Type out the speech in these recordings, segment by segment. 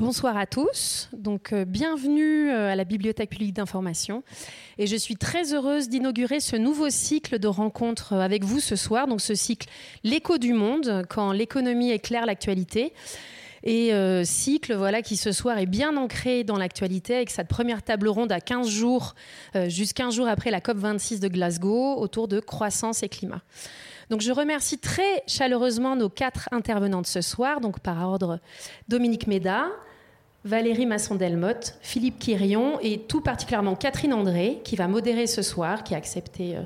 Bonsoir à tous. Donc, euh, bienvenue euh, à la Bibliothèque publique d'information. Et je suis très heureuse d'inaugurer ce nouveau cycle de rencontres euh, avec vous ce soir. Donc, ce cycle L'écho du monde, quand l'économie éclaire l'actualité. Et cycle voilà qui ce soir est bien ancré dans l'actualité avec cette première table ronde à 15 jours, juste 15 jours après la COP 26 de Glasgow autour de croissance et climat. Donc je remercie très chaleureusement nos quatre intervenantes ce soir, donc par ordre Dominique Méda, Valérie Masson-Delmotte, Philippe Quirion et tout particulièrement Catherine André, qui va modérer ce soir, qui a accepté euh,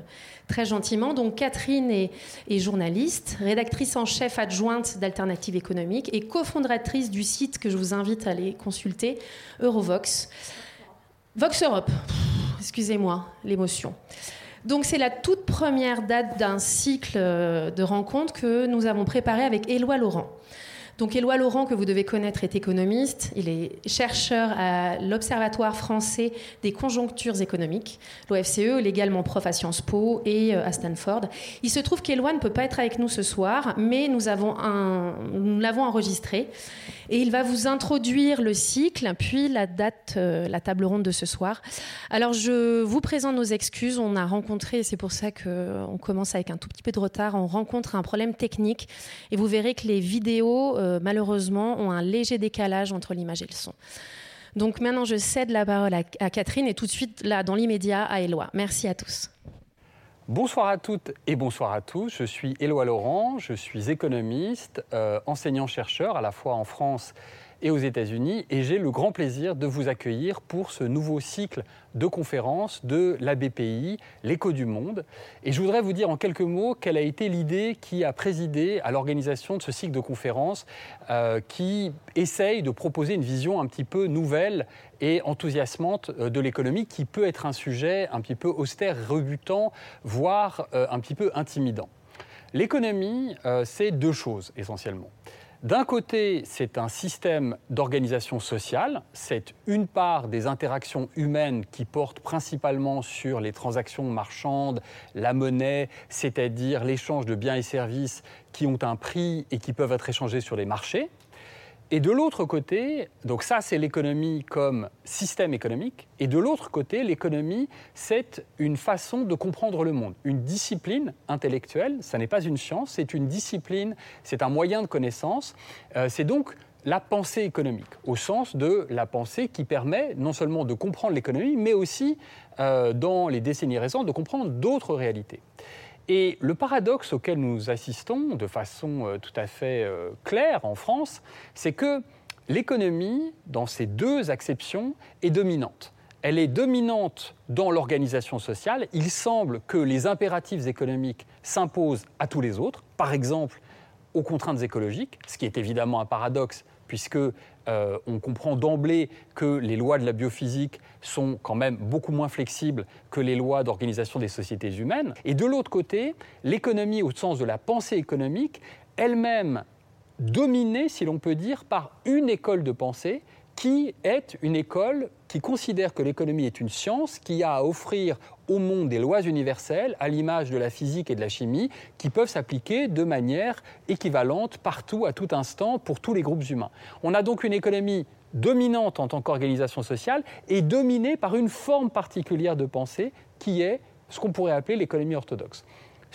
très gentiment. Donc Catherine est, journaliste, rédactrice en chef adjointe d'Alternative économique et cofondatrice du site que je vous invite à aller consulter, Eurovox. Vox Europe, excusez-moi l'émotion. Donc c'est la toute première date d'un cycle euh, de rencontres que nous avons préparé avec Éloi Laurent. Donc Éloi Laurent, que vous devez connaître, est économiste. Il est chercheur à l'Observatoire français des conjonctures économiques, l'OFCE. Il est également prof à Sciences Po et euh, à Stanford. Il se trouve qu'Éloi ne peut pas être avec nous ce soir, mais nous l'avons enregistré. Et il va vous introduire le cycle, puis la date, euh, la table ronde de ce soir. Alors je vous présente nos excuses. On a rencontré, c'est pour ça qu'on commence avec un tout petit peu de retard, on rencontre un problème technique. Et vous verrez que les vidéos... Euh, malheureusement, ont un léger décalage entre l'image et le son. Donc maintenant, je cède la parole à, Catherine et tout de suite, là, dans l'immédiat, à Éloi. Merci à tous. Bonsoir à toutes et bonsoir à tous. Je suis Éloi Laurent, je suis économiste, euh, enseignant-chercheur à la fois en France et aux États-Unis. Et j'ai le grand plaisir de vous accueillir pour ce nouveau cycle de conférences de l'ABPI, l'écho du monde. Et je voudrais vous dire en quelques mots quelle a été l'idée qui a présidé à l'organisation de ce cycle de conférences euh, qui essaye de proposer une vision un petit peu nouvelle et enthousiasmante euh, de l'économie qui peut être un sujet un petit peu austère, rebutant, voire euh, un petit peu intimidant. L'économie, c'est deux choses essentiellement. D'un côté, c'est un système d'organisation sociale, c'est une part des interactions humaines qui portent principalement sur les transactions marchandes, la monnaie, c'est-à-dire l'échange de biens et services qui ont un prix et qui peuvent être échangés sur les marchés. Et de l'autre côté, donc ça c'est l'économie comme système économique, et de l'autre côté, l'économie c'est une façon de comprendre le monde, une discipline intellectuelle, ça n'est pas une science, c'est une discipline, c'est un moyen de connaissance, euh, c'est donc la pensée économique, au sens de la pensée qui permet non seulement de comprendre l'économie, mais aussi, euh, dans les décennies récentes, de comprendre d'autres réalités. Et le paradoxe auquel nous assistons de façon euh, tout à fait euh, claire en France, c'est que l'économie, dans ces deux acceptions, est dominante. Elle est dominante dans l'organisation sociale. Il semble que les impératifs économiques s'imposent à tous les autres, par exemple aux contraintes écologiques, ce qui est évidemment un paradoxe puisque euh, on comprend d'emblée que les lois de la biophysique sont quand même beaucoup moins flexibles que les lois d'organisation des sociétés humaines. Et de l'autre côté, l'économie au sens de la pensée économique, elle-même dominée, si l'on peut dire, par une école de pensée qui est une école qui considère que l'économie est une science qui a à offrir au monde des lois universelles, à l'image de la physique et de la chimie, qui peuvent s'appliquer de manière équivalente partout, à tout instant, pour tous les groupes humains. On a donc une économie dominante en tant qu'organisation sociale et dominée par une forme particulière de pensée qui est ce qu'on pourrait appeler l'économie orthodoxe.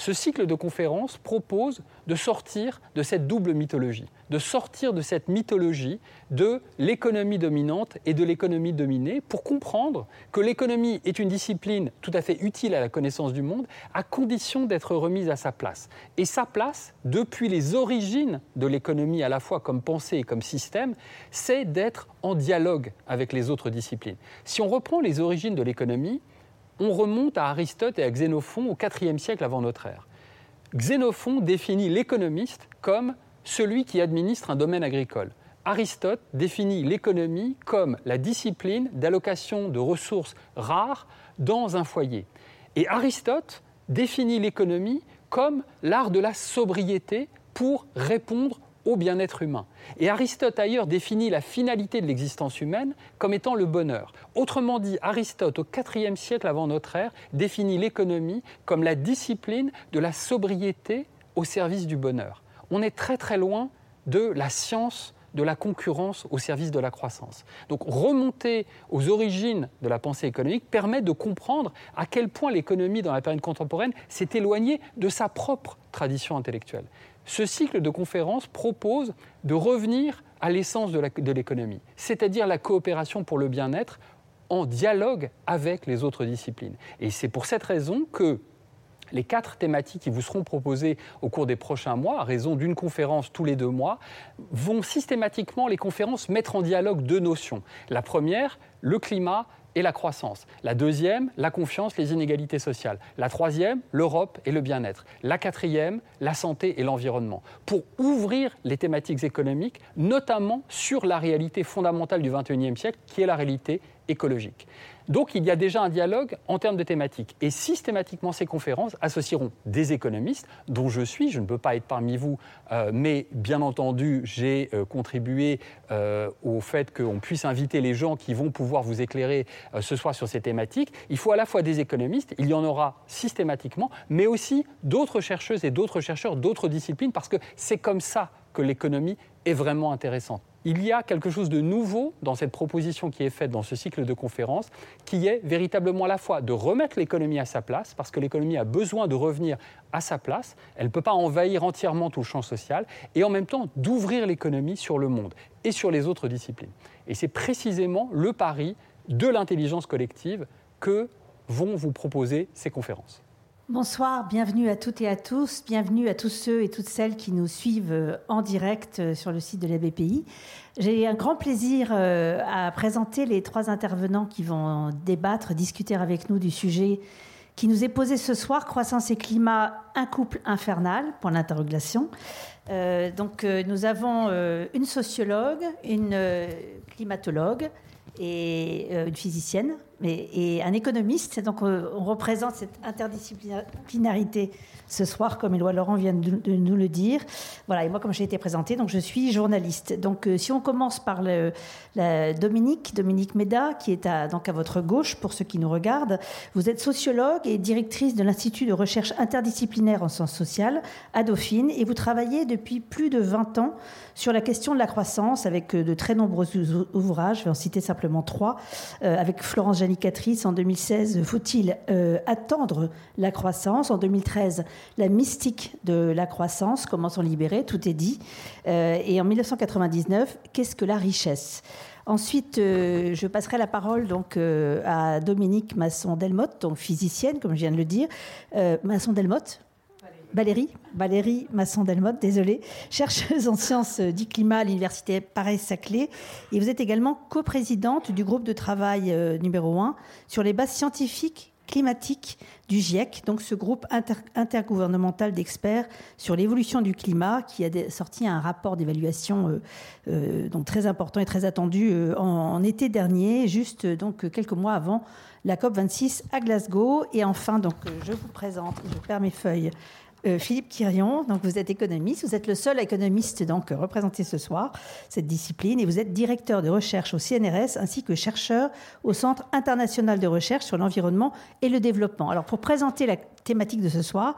Ce cycle de conférences propose de sortir de cette double mythologie, de sortir de cette mythologie de l'économie dominante et de l'économie dominée pour comprendre que l'économie est une discipline tout à fait utile à la connaissance du monde à condition d'être remise à sa place. Et sa place, depuis les origines de l'économie à la fois comme pensée et comme système, c'est d'être en dialogue avec les autres disciplines. Si on reprend les origines de l'économie, on remonte à Aristote et à Xénophon au IVe siècle avant notre ère. Xénophon définit l'économiste comme celui qui administre un domaine agricole. Aristote définit l'économie comme la discipline d'allocation de ressources rares dans un foyer. Et Aristote définit l'économie comme l'art de la sobriété pour répondre au bien-être humain. Et Aristote ailleurs définit la finalité de l'existence humaine comme étant le bonheur. Autrement dit, Aristote, au IVe siècle avant notre ère, définit l'économie comme la discipline de la sobriété au service du bonheur. On est très très loin de la science de la concurrence au service de la croissance. Donc remonter aux origines de la pensée économique permet de comprendre à quel point l'économie dans la période contemporaine s'est éloignée de sa propre tradition intellectuelle. Ce cycle de conférences propose de revenir à l'essence de l'économie, c'est-à-dire la coopération pour le bien-être en dialogue avec les autres disciplines. Et c'est pour cette raison que les quatre thématiques qui vous seront proposées au cours des prochains mois, à raison d'une conférence tous les deux mois, vont systématiquement, les conférences, mettre en dialogue deux notions. La première, le climat et la croissance. La deuxième, la confiance, les inégalités sociales. La troisième, l'Europe et le bien-être. La quatrième, la santé et l'environnement. Pour ouvrir les thématiques économiques, notamment sur la réalité fondamentale du XXIe siècle, qui est la réalité écologique. Donc il y a déjà un dialogue en termes de thématiques. Et systématiquement, ces conférences associeront des économistes, dont je suis, je ne peux pas être parmi vous, euh, mais bien entendu, j'ai euh, contribué euh, au fait qu'on puisse inviter les gens qui vont pouvoir vous éclairer ce soir sur ces thématiques. Il faut à la fois des économistes, il y en aura systématiquement, mais aussi d'autres chercheuses et d'autres chercheurs d'autres disciplines, parce que c'est comme ça que l'économie est vraiment intéressante il y a quelque chose de nouveau dans cette proposition qui est faite dans ce cycle de conférences, qui est véritablement à la fois de remettre l'économie à sa place, parce que l'économie a besoin de revenir à sa place, elle ne peut pas envahir entièrement tout le champ social, et en même temps d'ouvrir l'économie sur le monde et sur les autres disciplines. Et c'est précisément le pari de l'intelligence collective que vont vous proposer ces conférences. Bonsoir, bienvenue à toutes et à tous, bienvenue à tous ceux et toutes celles qui nous suivent euh, en direct euh, sur le site de la BPI. J'ai un grand plaisir euh, à présenter les trois intervenants qui vont débattre, discuter avec nous du sujet qui nous est posé ce soir, croissance et climat, un couple infernal, point d'interrogation. donc nous avons une sociologue, une climatologue et une physicienne, et, un économiste. Donc, euh, on représente cette interdisciplinarité ce soir, comme Éloi Laurent vient de, nous le dire. Voilà, et moi, comme j'ai été présentée, donc je suis journaliste. Donc, euh, si on commence par Dominique, Dominique Méda, qui est à, donc à votre gauche, pour ceux qui nous regardent, vous êtes sociologue et directrice de l'Institut de recherche interdisciplinaire en sciences sociales à Dauphine, et vous travaillez depuis plus de 20 ans sur la question de la croissance avec euh, de très nombreux ouvrages, je vais en citer simplement trois, avec Florence En 2016, Faut-il attendre la croissance? En 2013, la mystique de la croissance, comment s'en libérer, tout est dit. Euh, et en 1999, qu'est-ce que la richesse? Ensuite, euh, je passerai la parole donc euh, à Dominique Masson-Delmotte, donc physicienne, comme je viens de le dire. Masson-Delmotte Valérie, Valérie Masson-Delmotte, désolée, chercheuse en sciences du climat à l'université Paris-Saclay. Et vous êtes également coprésidente du groupe de travail numéro 1 sur les bases scientifiques climatique du GIEC, donc ce groupe intergouvernemental d'experts sur l'évolution du climat qui a sorti un rapport d'évaluation euh, euh, très important et très attendu euh, en, été dernier, juste donc quelques mois avant la COP 26 à Glasgow. Et enfin, donc je vous présente, je perds mes feuilles, euh, Philippe Quirion, donc vous êtes économiste, vous êtes le seul économiste donc représenté ce soir cette discipline et vous êtes directeur de recherche au CNRS ainsi que chercheur au Centre international de recherche sur l'environnement et le développement. Alors pour présenter la thématique de ce soir,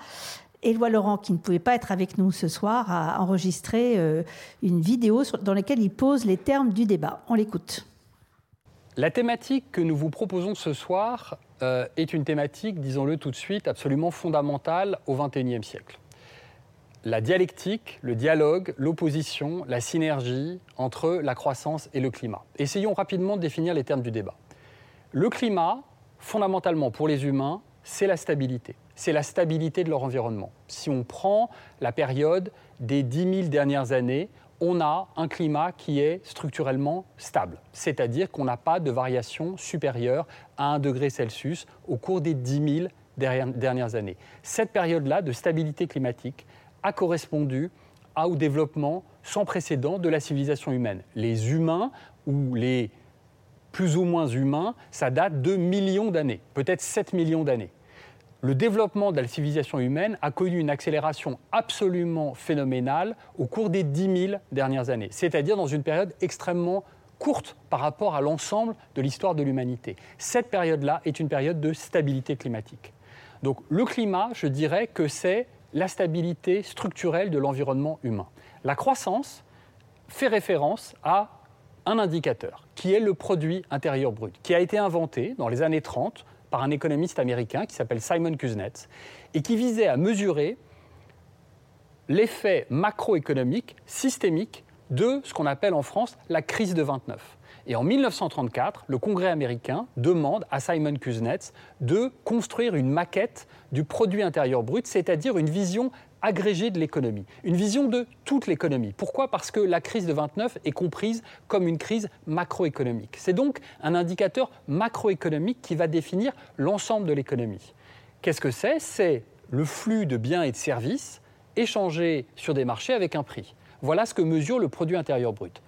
Éloi Laurent, qui ne pouvait pas être avec nous ce soir, a enregistré euh, une vidéo dans laquelle il pose les termes du débat. On l'écoute. La thématique que nous vous proposons ce soir euh, est une thématique, disons-le tout de suite, absolument fondamentale au XXIe siècle. La dialectique, le dialogue, l'opposition, la synergie entre la croissance et le climat. Essayons rapidement de définir les termes du débat. Le climat, fondamentalement pour les humains, c'est la stabilité. C'est la stabilité de leur environnement. Si on prend la période des 10 000 dernières années, on a un climat qui est structurellement stable, c'est-à-dire qu'on n'a pas de variation supérieure à 1 degré Celsius au cours des 10 000 dernières années. Cette période-là de stabilité climatique a correspondu au développement sans précédent de la civilisation humaine. Les humains ou les plus ou moins humains, ça date de millions d'années, peut-être 7 millions d'années le développement de la civilisation humaine a connu une accélération absolument phénoménale au cours des 10 000 dernières années, c'est-à-dire dans une période extrêmement courte par rapport à l'ensemble de l'histoire de l'humanité. Cette période-là est une période de stabilité climatique. Donc le climat, je dirais que c'est la stabilité structurelle de l'environnement humain. La croissance, fait référence à un indicateur qui est le produit intérieur brut, qui a été inventé dans les années 30 par un économiste américain qui s'appelle Simon Kuznets et qui visait à mesurer l'effet macroéconomique systémique de ce qu'on appelle en France la crise de 29. Et en 1934, le Congrès américain demande à Simon Kuznets de construire une maquette du produit intérieur brut, c'est-à-dire une vision agrégée de l'économie, une vision de toute l'économie. Pourquoi? Parce que la crise de 29 est comprise comme une crise macroéconomique. C'est donc un indicateur macroéconomique qui va définir l'ensemble de l'économie. Qu'est-ce que c'est? C'est le flux de biens et de services échangés sur des marchés avec un prix. Voilà ce que mesure le produit intérieur brut.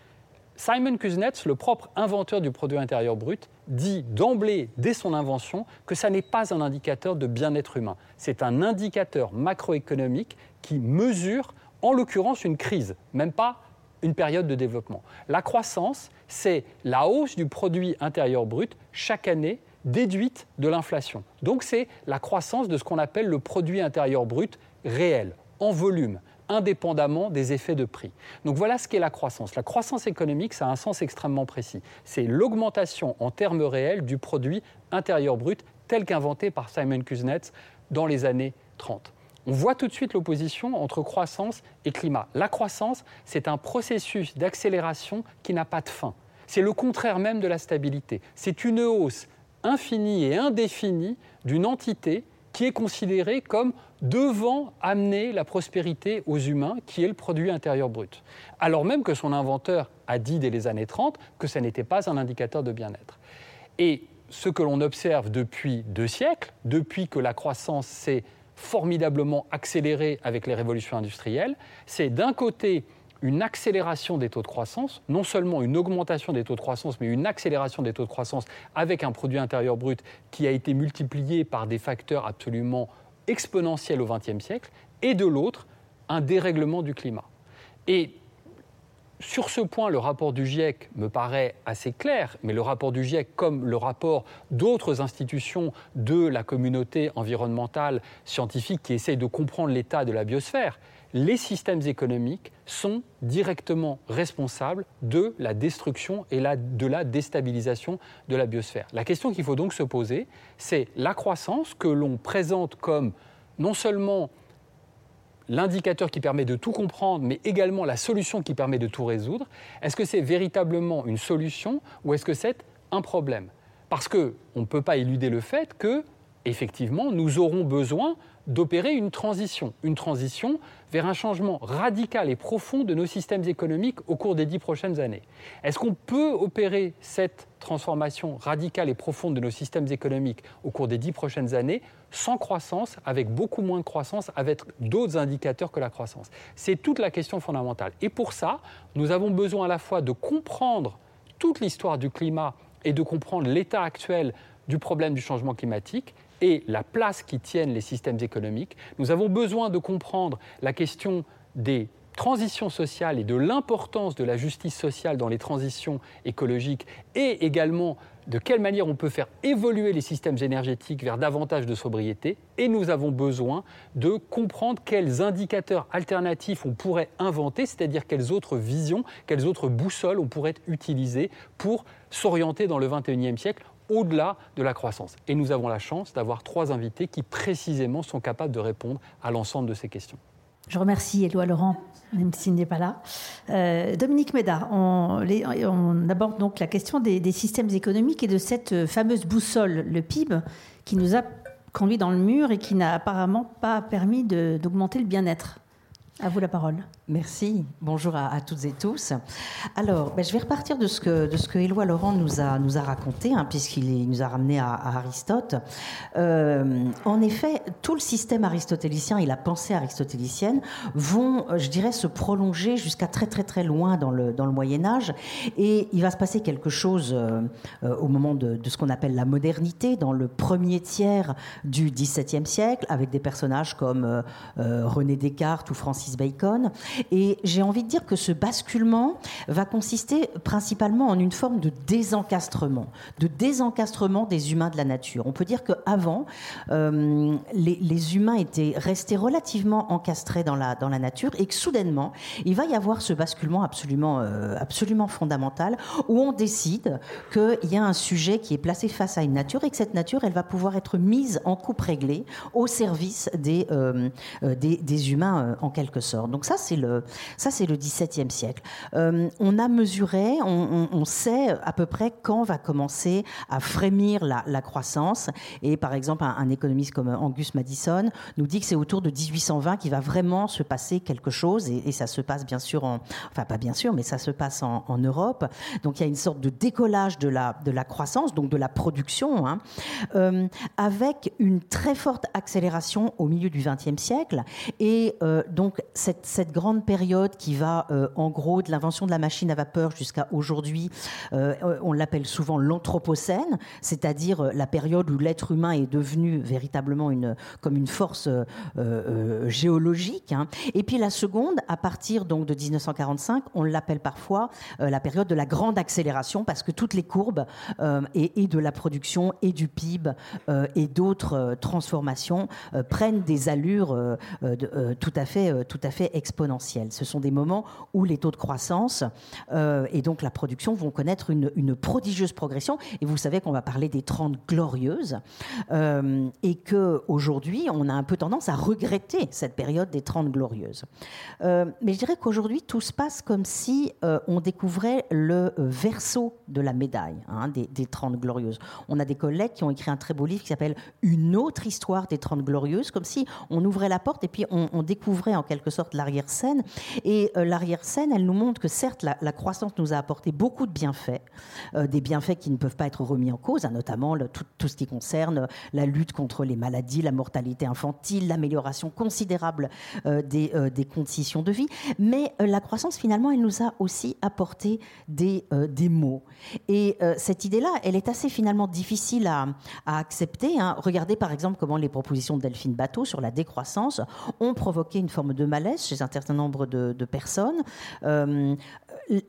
Simon Kuznets, le propre inventeur du produit intérieur brut, dit d'emblée, dès son invention, que ça n'est pas un indicateur de bien-être humain. C'est un indicateur macroéconomique qui mesure, en l'occurrence, une crise, même pas une période de développement. La croissance, c'est la hausse du produit intérieur brut chaque année déduite de l'inflation. Donc c'est la croissance de ce qu'on appelle le produit intérieur brut réel, en volume indépendamment des effets de prix. Donc voilà ce qu'est la croissance. La croissance économique, ça a un sens extrêmement précis. C'est l'augmentation en termes réels du produit intérieur brut tel qu'inventé par Simon Kuznets dans les années 30. On voit tout de suite l'opposition entre croissance et climat. La croissance, c'est un processus d'accélération qui n'a pas de fin. C'est le contraire même de la stabilité. C'est une hausse infinie et indéfinie d'une entité qui est considérée comme devant amener la prospérité aux humains, qui est le produit intérieur brut. Alors même que son inventeur a dit dès les années 30 que ça n'était pas un indicateur de bien-être. Et ce que l'on observe depuis deux siècles, depuis que la croissance s'est formidablement accélérée avec les révolutions industrielles, c'est d'un côté une accélération des taux de croissance, non seulement une augmentation des taux de croissance, mais une accélération des taux de croissance avec un produit intérieur brut qui a été multiplié par des facteurs absolument exponentiels au XXe siècle, et de l'autre, un dérèglement du climat. Et sur ce point, le rapport du GIEC me paraît assez clair, mais le rapport du GIEC, comme le rapport d'autres institutions de la communauté environnementale scientifique qui essayent de comprendre l'état de la biosphère, les systèmes économiques sont directement responsables de la destruction et de la déstabilisation de la biosphère. La question qu'il faut donc se poser, c'est la croissance que l'on présente comme non seulement l'indicateur qui permet de tout comprendre, mais également la solution qui permet de tout résoudre. Est-ce que c'est véritablement une solution ou est-ce que c'est un problème? Parce qu'on ne peut pas éluder le fait que, effectivement, nous aurons besoin d'opérer une transition, une transition vers un changement radical et profond de nos systèmes économiques au cours des dix prochaines années. Est-ce qu'on peut opérer cette transformation radicale et profonde de nos systèmes économiques au cours des dix prochaines années sans croissance, avec beaucoup moins de croissance, avec d'autres indicateurs que la croissance? C'est toute la question fondamentale. Et pour ça, nous avons besoin à la fois de comprendre toute l'histoire du climat et de comprendre l'état actuel du problème du changement climatique et la place qui tiennent les systèmes économiques. Nous avons besoin de comprendre la question des transitions sociales et de l'importance de la justice sociale dans les transitions écologiques et également de quelle manière on peut faire évoluer les systèmes énergétiques vers davantage de sobriété. Et nous avons besoin de comprendre quels indicateurs alternatifs on pourrait inventer, c'est-à-dire quelles autres visions, quelles autres boussoles on pourrait utiliser pour s'orienter dans le 21e siècle au-delà de la croissance. Et nous avons la chance d'avoir trois invités qui précisément sont capables de répondre à l'ensemble de ces questions. Je remercie Éloi Laurent, même s'il n'est pas là. Euh, Dominique Médard, on, aborde donc la question des, des, systèmes économiques et de cette fameuse boussole, le PIB, qui nous a conduit dans le mur et qui n'a apparemment pas permis d'augmenter le bien-être. À vous la parole. Merci. Bonjour à, toutes et tous. Alors, ben, je vais repartir de ce que, de Éloi Laurent nous a, raconté, hein, puisqu'il nous a ramené à, Aristote. Euh, en effet, tout le système aristotélicien et la pensée aristotélicienne vont, je dirais, se prolonger jusqu'à très très très loin dans le, Moyen Âge. Et il va se passer quelque chose euh, euh, au moment de ce qu'on appelle la modernité, dans le premier tiers du XVIIe siècle, avec des personnages comme René Descartes ou Francis Francis Bacon. Et j'ai envie de dire que ce basculement va consister principalement en une forme de désencastrement, de désencastrement des humains de la nature. On peut dire qu'avant, euh, les, humains étaient restés relativement encastrés dans la, dans la nature et que soudainement, il va y avoir ce basculement absolument, euh, absolument fondamental où on décide qu'il y a un sujet qui est placé face à une nature et que cette nature, elle va pouvoir être mise en coupe réglée au service des, euh, des, des, humains en quelque sorte. Donc ça, c'est le, ça, c'est le XVIIe siècle. on a mesuré, on, sait à peu près quand va commencer à frémir la, croissance. Et par exemple, un, économiste comme Angus Madison nous dit que c'est autour de 1820 qu'il va vraiment se passer quelque chose. Et, ça se passe bien sûr en, enfin pas bien sûr, mais ça se passe en, en Europe. Donc il y a une sorte de décollage de la, de la croissance, donc de la production, hein, euh, avec une très forte accélération au milieu du XXe siècle. Et euh, donc cette, grande période qui va euh, en gros de l'invention de la machine à vapeur jusqu'à aujourd'hui, euh, on l'appelle souvent l'anthropocène, c'est-à-dire euh, la période où l'être humain est devenu véritablement une, comme une force géologique. Hein. Et puis la seconde, à partir donc de 1945, on l'appelle parfois la période de la grande accélération parce que toutes les courbes et, de la production et du PIB et d'autres transformations prennent des allures tout à fait, à fait exponentielles. Ce sont des moments où les taux de croissance et donc la production vont connaître une, prodigieuse progression. Et vous savez qu'on va parler des 30 glorieuses et que aujourd'hui on a un peu tendance à regretter cette période des 30 glorieuses. Euh, mais je dirais qu'aujourd'hui, tout se passe comme si euh, on découvrait le verso de la médaille hein, des, des 30 glorieuses. On a des collègues qui ont écrit un très beau livre qui s'appelle Une autre histoire des 30 glorieuses, comme si on ouvrait la porte et puis on, on découvrait en quelque sorte l'arrière-scène. Et euh, l'arrière-scène, elle nous montre que certes, la, croissance nous a apporté beaucoup de bienfaits, euh, des bienfaits qui ne peuvent pas être remis en cause, hein, notamment tout, tout, ce qui concerne la lutte contre les maladies, la mortalité infantile, l'amélioration considérable euh, des, euh, des, conditions de vie. Mais euh, la croissance, finalement, elle nous a aussi apporté des, euh, des mots. Et euh, cette idée-là, elle est assez finalement difficile à, à accepter. Hein. Regardez par exemple comment les propositions de Delphine Bateau sur la décroissance ont provoqué une forme de malaise chez un certain nombre de, personnes. Euh,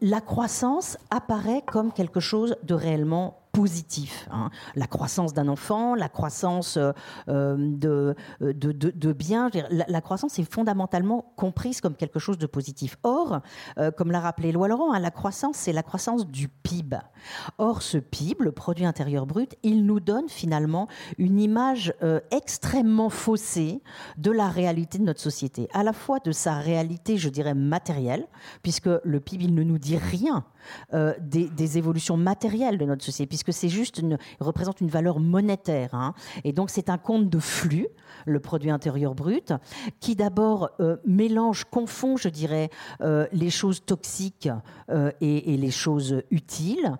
la croissance apparaît comme quelque chose de réellement positif. Hein. La croissance d'un enfant, la croissance euh, de, de, de, de biens, la, croissance est fondamentalement comprise comme quelque chose de positif. Or, euh, comme l'a rappelé Éloi Laurent, hein, la croissance, c'est la croissance du PIB. Or, ce PIB, le produit intérieur brut, il nous donne finalement une image euh, extrêmement faussée de la réalité de notre société, à la fois de sa réalité, je dirais, matérielle, puisque le PIB, il ne nous dit rien euh, des, des, évolutions matérielles de notre société, puisque c'est juste une, représente une valeur monétaire. Hein. Et donc c'est un compte de flux, le produit intérieur brut, qui d'abord euh, mélange, confond, je dirais, euh, les choses toxiques euh, et, les choses utiles.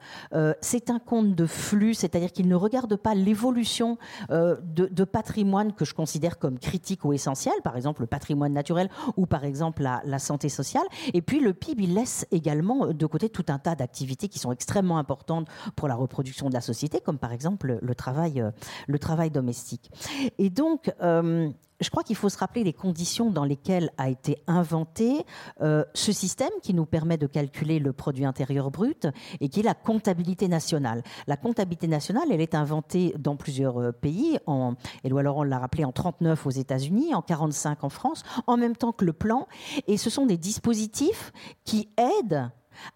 C'est un compte de flux, c'est-à-dire qu'il ne regarde pas l'évolution de, patrimoine que je considère comme critique ou essentiel, par exemple le patrimoine naturel ou par exemple la santé sociale. Et puis le PIB, il laisse également de côté tout un tas d'activités qui sont extrêmement importantes pour la reproduction de la société, comme par exemple le travail, le travail domestique. Et donc, euh, je crois qu'il faut se rappeler les conditions dans lesquelles a été inventé euh, ce système qui nous permet de calculer le produit intérieur brut et qui est la comptabilité nationale. La comptabilité nationale, elle est inventée dans plusieurs euh, pays. En, Laurent l'a rappelé en 39 aux États-Unis, en 45 en France, en même temps que le plan. Et ce sont des dispositifs qui aident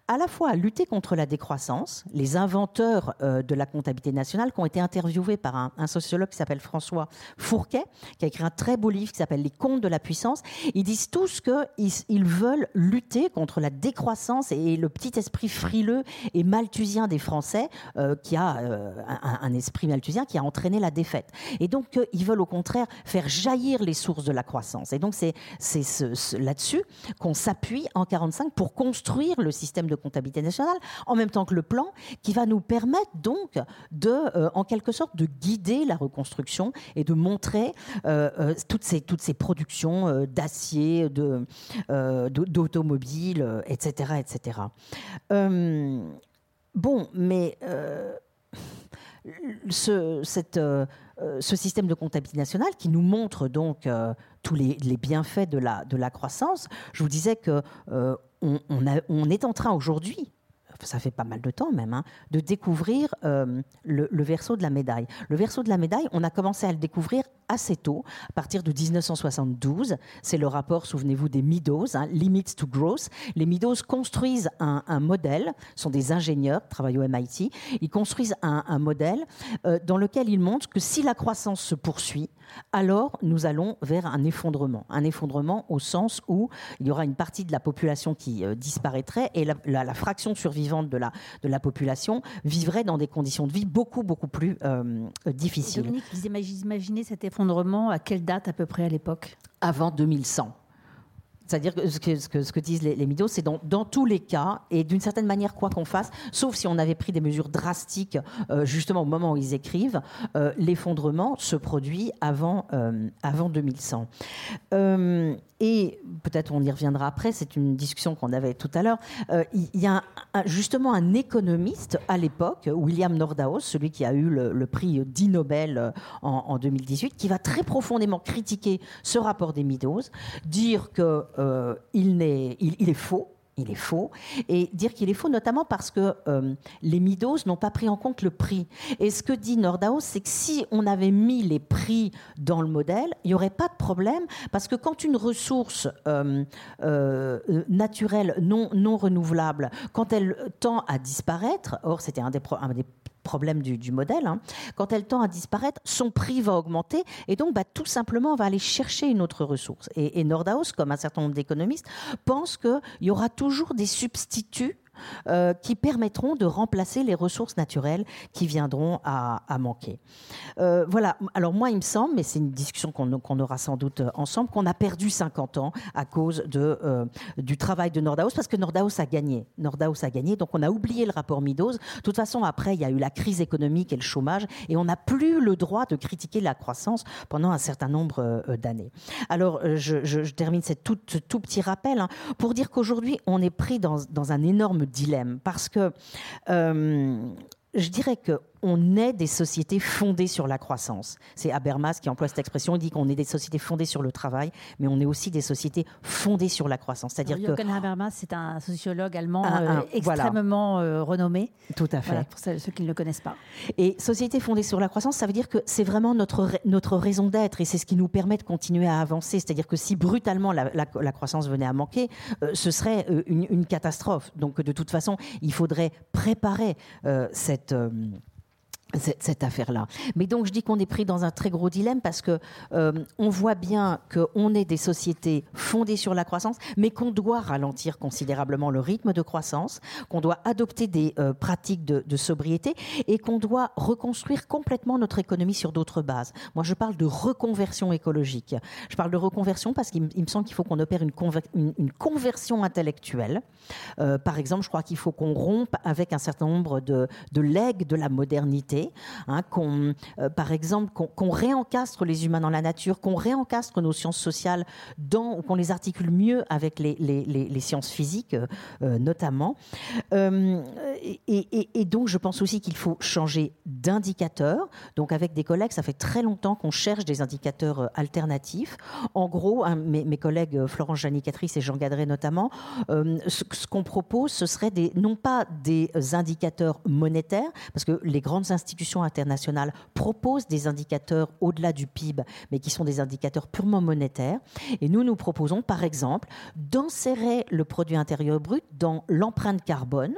à la fois à lutter contre la décroissance, les inventeurs euh, de la comptabilité nationale qui ont été interviewés par un, sociologue qui s'appelle François Fourquet, qui a écrit un très beau livre qui s'appelle Les comptes de la puissance. Ils disent tous qu'ils ils veulent lutter contre la décroissance et le petit esprit frileux et malthusien des Français, euh, qui a euh, un, esprit malthusien qui a entraîné la défaite. Et donc, ils veulent au contraire faire jaillir les sources de la croissance. Et donc, c'est ce, ce, là-dessus qu'on s'appuie en 45 pour construire le système de comptabilité nationale, en même temps que le plan, qui va nous permettre donc de, euh, en quelque sorte, de guider la reconstruction et de montrer euh, euh, toutes, ces, toutes ces productions d'acier, d'automobiles, de, etc., etc. bon, mais ce, cette ce système de comptabilité nationale qui nous montre donc tous les, bienfaits de la, de la croissance. Je vous disais que on, est en train aujourd'hui ça fait pas mal de temps même, hein, de découvrir le, le, verso de la médaille. Le verso de la médaille, on a commencé à le découvrir assez tôt, à partir de 1972. C'est le rapport, souvenez-vous, des Meadows, hein, Limits to Growth. Les Meadows construisent un, modèle, sont des ingénieurs, travaillent au MIT, ils construisent un, modèle euh, dans lequel ils montrent que si la croissance se poursuit, alors nous allons vers un effondrement. Un effondrement au sens où il y aura une partie de la population qui euh, disparaîtrait et la, fraction survivante de la, de la population vivrait dans des conditions de vie beaucoup, beaucoup plus euh, difficiles. Dominique, vous imaginez cet effondrement à quelle date à peu près à l'époque? Avant 2100. C'est-à-dire que ce que, disent les, les Midos, c'est dans, dans, tous les cas, et d'une certaine manière, quoi qu'on fasse, sauf si on avait pris des mesures drastiques, euh, justement au moment où ils écrivent, euh, l'effondrement se produit avant, euh, avant 2100. et peut-être on y reviendra après, c'est une discussion qu'on avait tout à l'heure. Il y a justement un économiste à l'époque, William Nordhaus, celui qui a eu le, prix dit Nobel en, en, 2018, qui va très profondément critiquer ce rapport des Midos, dire que euh, il, est, il, est faux il est faux, et dire qu'il est faux notamment parce que euh, les Midos n'ont pas pris en compte le prix. Et ce que dit Nordhaus, c'est que si on avait mis les prix dans le modèle, il n'y aurait pas de problème, parce que quand une ressource euh, naturelle non, non renouvelable, quand elle tend à disparaître, or c'était un des, un des problème du, modèle, hein. quand elle tend à disparaître, son prix va augmenter et donc bah, tout simplement on va aller chercher une autre ressource. Et, et Nordhaus, comme un certain nombre d'économistes, pense qu'il y aura toujours des substituts euh, qui permettront de remplacer les ressources naturelles qui viendront à, manquer. Euh, voilà, alors moi il me semble, mais c'est une discussion qu'on aura sans doute ensemble, qu'on a perdu 50 ans à cause euh, du travail de Nordhaus, parce que Nordhaus a gagné. Nordhaus a gagné, donc on a oublié le rapport Meadows. De toute façon, après, il y a eu la crise économique et le chômage, et on n'a plus le droit de critiquer la croissance pendant un certain nombre d'années. Alors, je, termine ce tout, tout, petit rappel hein, pour dire qu'aujourd'hui, on est pris dans, dans un énorme dilemme. Parce que euh, je dirais que on est des sociétés fondées sur la croissance. C'est Habermas qui emploie cette expression. Il dit qu'on est des sociétés fondées sur le travail, mais on est aussi des sociétés fondées sur la croissance. C'est-à-dire que Habermas, c'est un sociologue allemand euh, extrêmement euh, renommé. Tout à fait. pour ceux qui ne le connaissent pas. Et société fondée sur la croissance, ça veut dire que c'est vraiment notre notre raison d'être et c'est ce qui nous permet de continuer à avancer. C'est-à-dire que si brutalement la, croissance venait à manquer, euh, ce serait une, une, catastrophe. Donc de toute façon, il faudrait préparer cette cette, affaire-là. Mais donc je dis qu'on est pris dans un très gros dilemme parce que euh, on voit bien qu'on est des sociétés fondées sur la croissance, mais qu'on doit ralentir considérablement le rythme de croissance, qu'on doit adopter des euh, pratiques de, sobriété et qu'on doit reconstruire complètement notre économie sur d'autres bases. Moi, je parle de reconversion écologique. Je parle de reconversion parce qu'il me semble qu'il faut qu'on opère une, conversion intellectuelle. Euh, par exemple, je crois qu'il faut qu'on rompe avec un certain nombre de legs de la modernité Hein, qu'on, euh, par exemple, qu'on, réencastre les humains dans la nature, qu'on réencastre nos sciences sociales dans, ou qu'on les articule mieux avec les, sciences physiques, euh, euh, notamment. et, donc, je pense aussi qu'il faut changer d'indicateur. Donc, avec des collègues, ça fait très longtemps qu'on cherche des indicateurs alternatifs. En gros, hein, mes, collègues Florence Janicatrice et Jean Gadret notamment, ce, ce qu'on propose, ce serait des, non pas des indicateurs monétaires, parce que les grandes institutions institutions internationales proposent des indicateurs au-delà du PIB, mais qui sont des indicateurs purement monétaires. Et nous, nous proposons, par exemple, d'insérer le produit intérieur brut dans l'empreinte carbone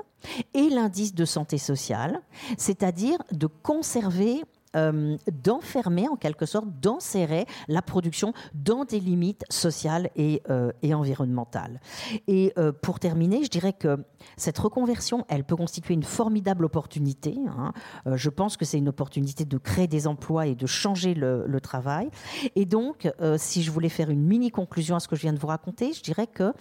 et l'indice de santé sociale, c'est-à-dire de conserver euh, d'enfermer en quelque sorte, d'enserrer la production dans des limites sociales et, euh, environnementales. Et euh, pour terminer, je dirais que cette reconversion, elle peut constituer une formidable opportunité. Hein. je pense que c'est une opportunité de créer des emplois et de changer le, le travail. Et donc, si je voulais faire une mini conclusion à ce que je viens de vous raconter, je dirais que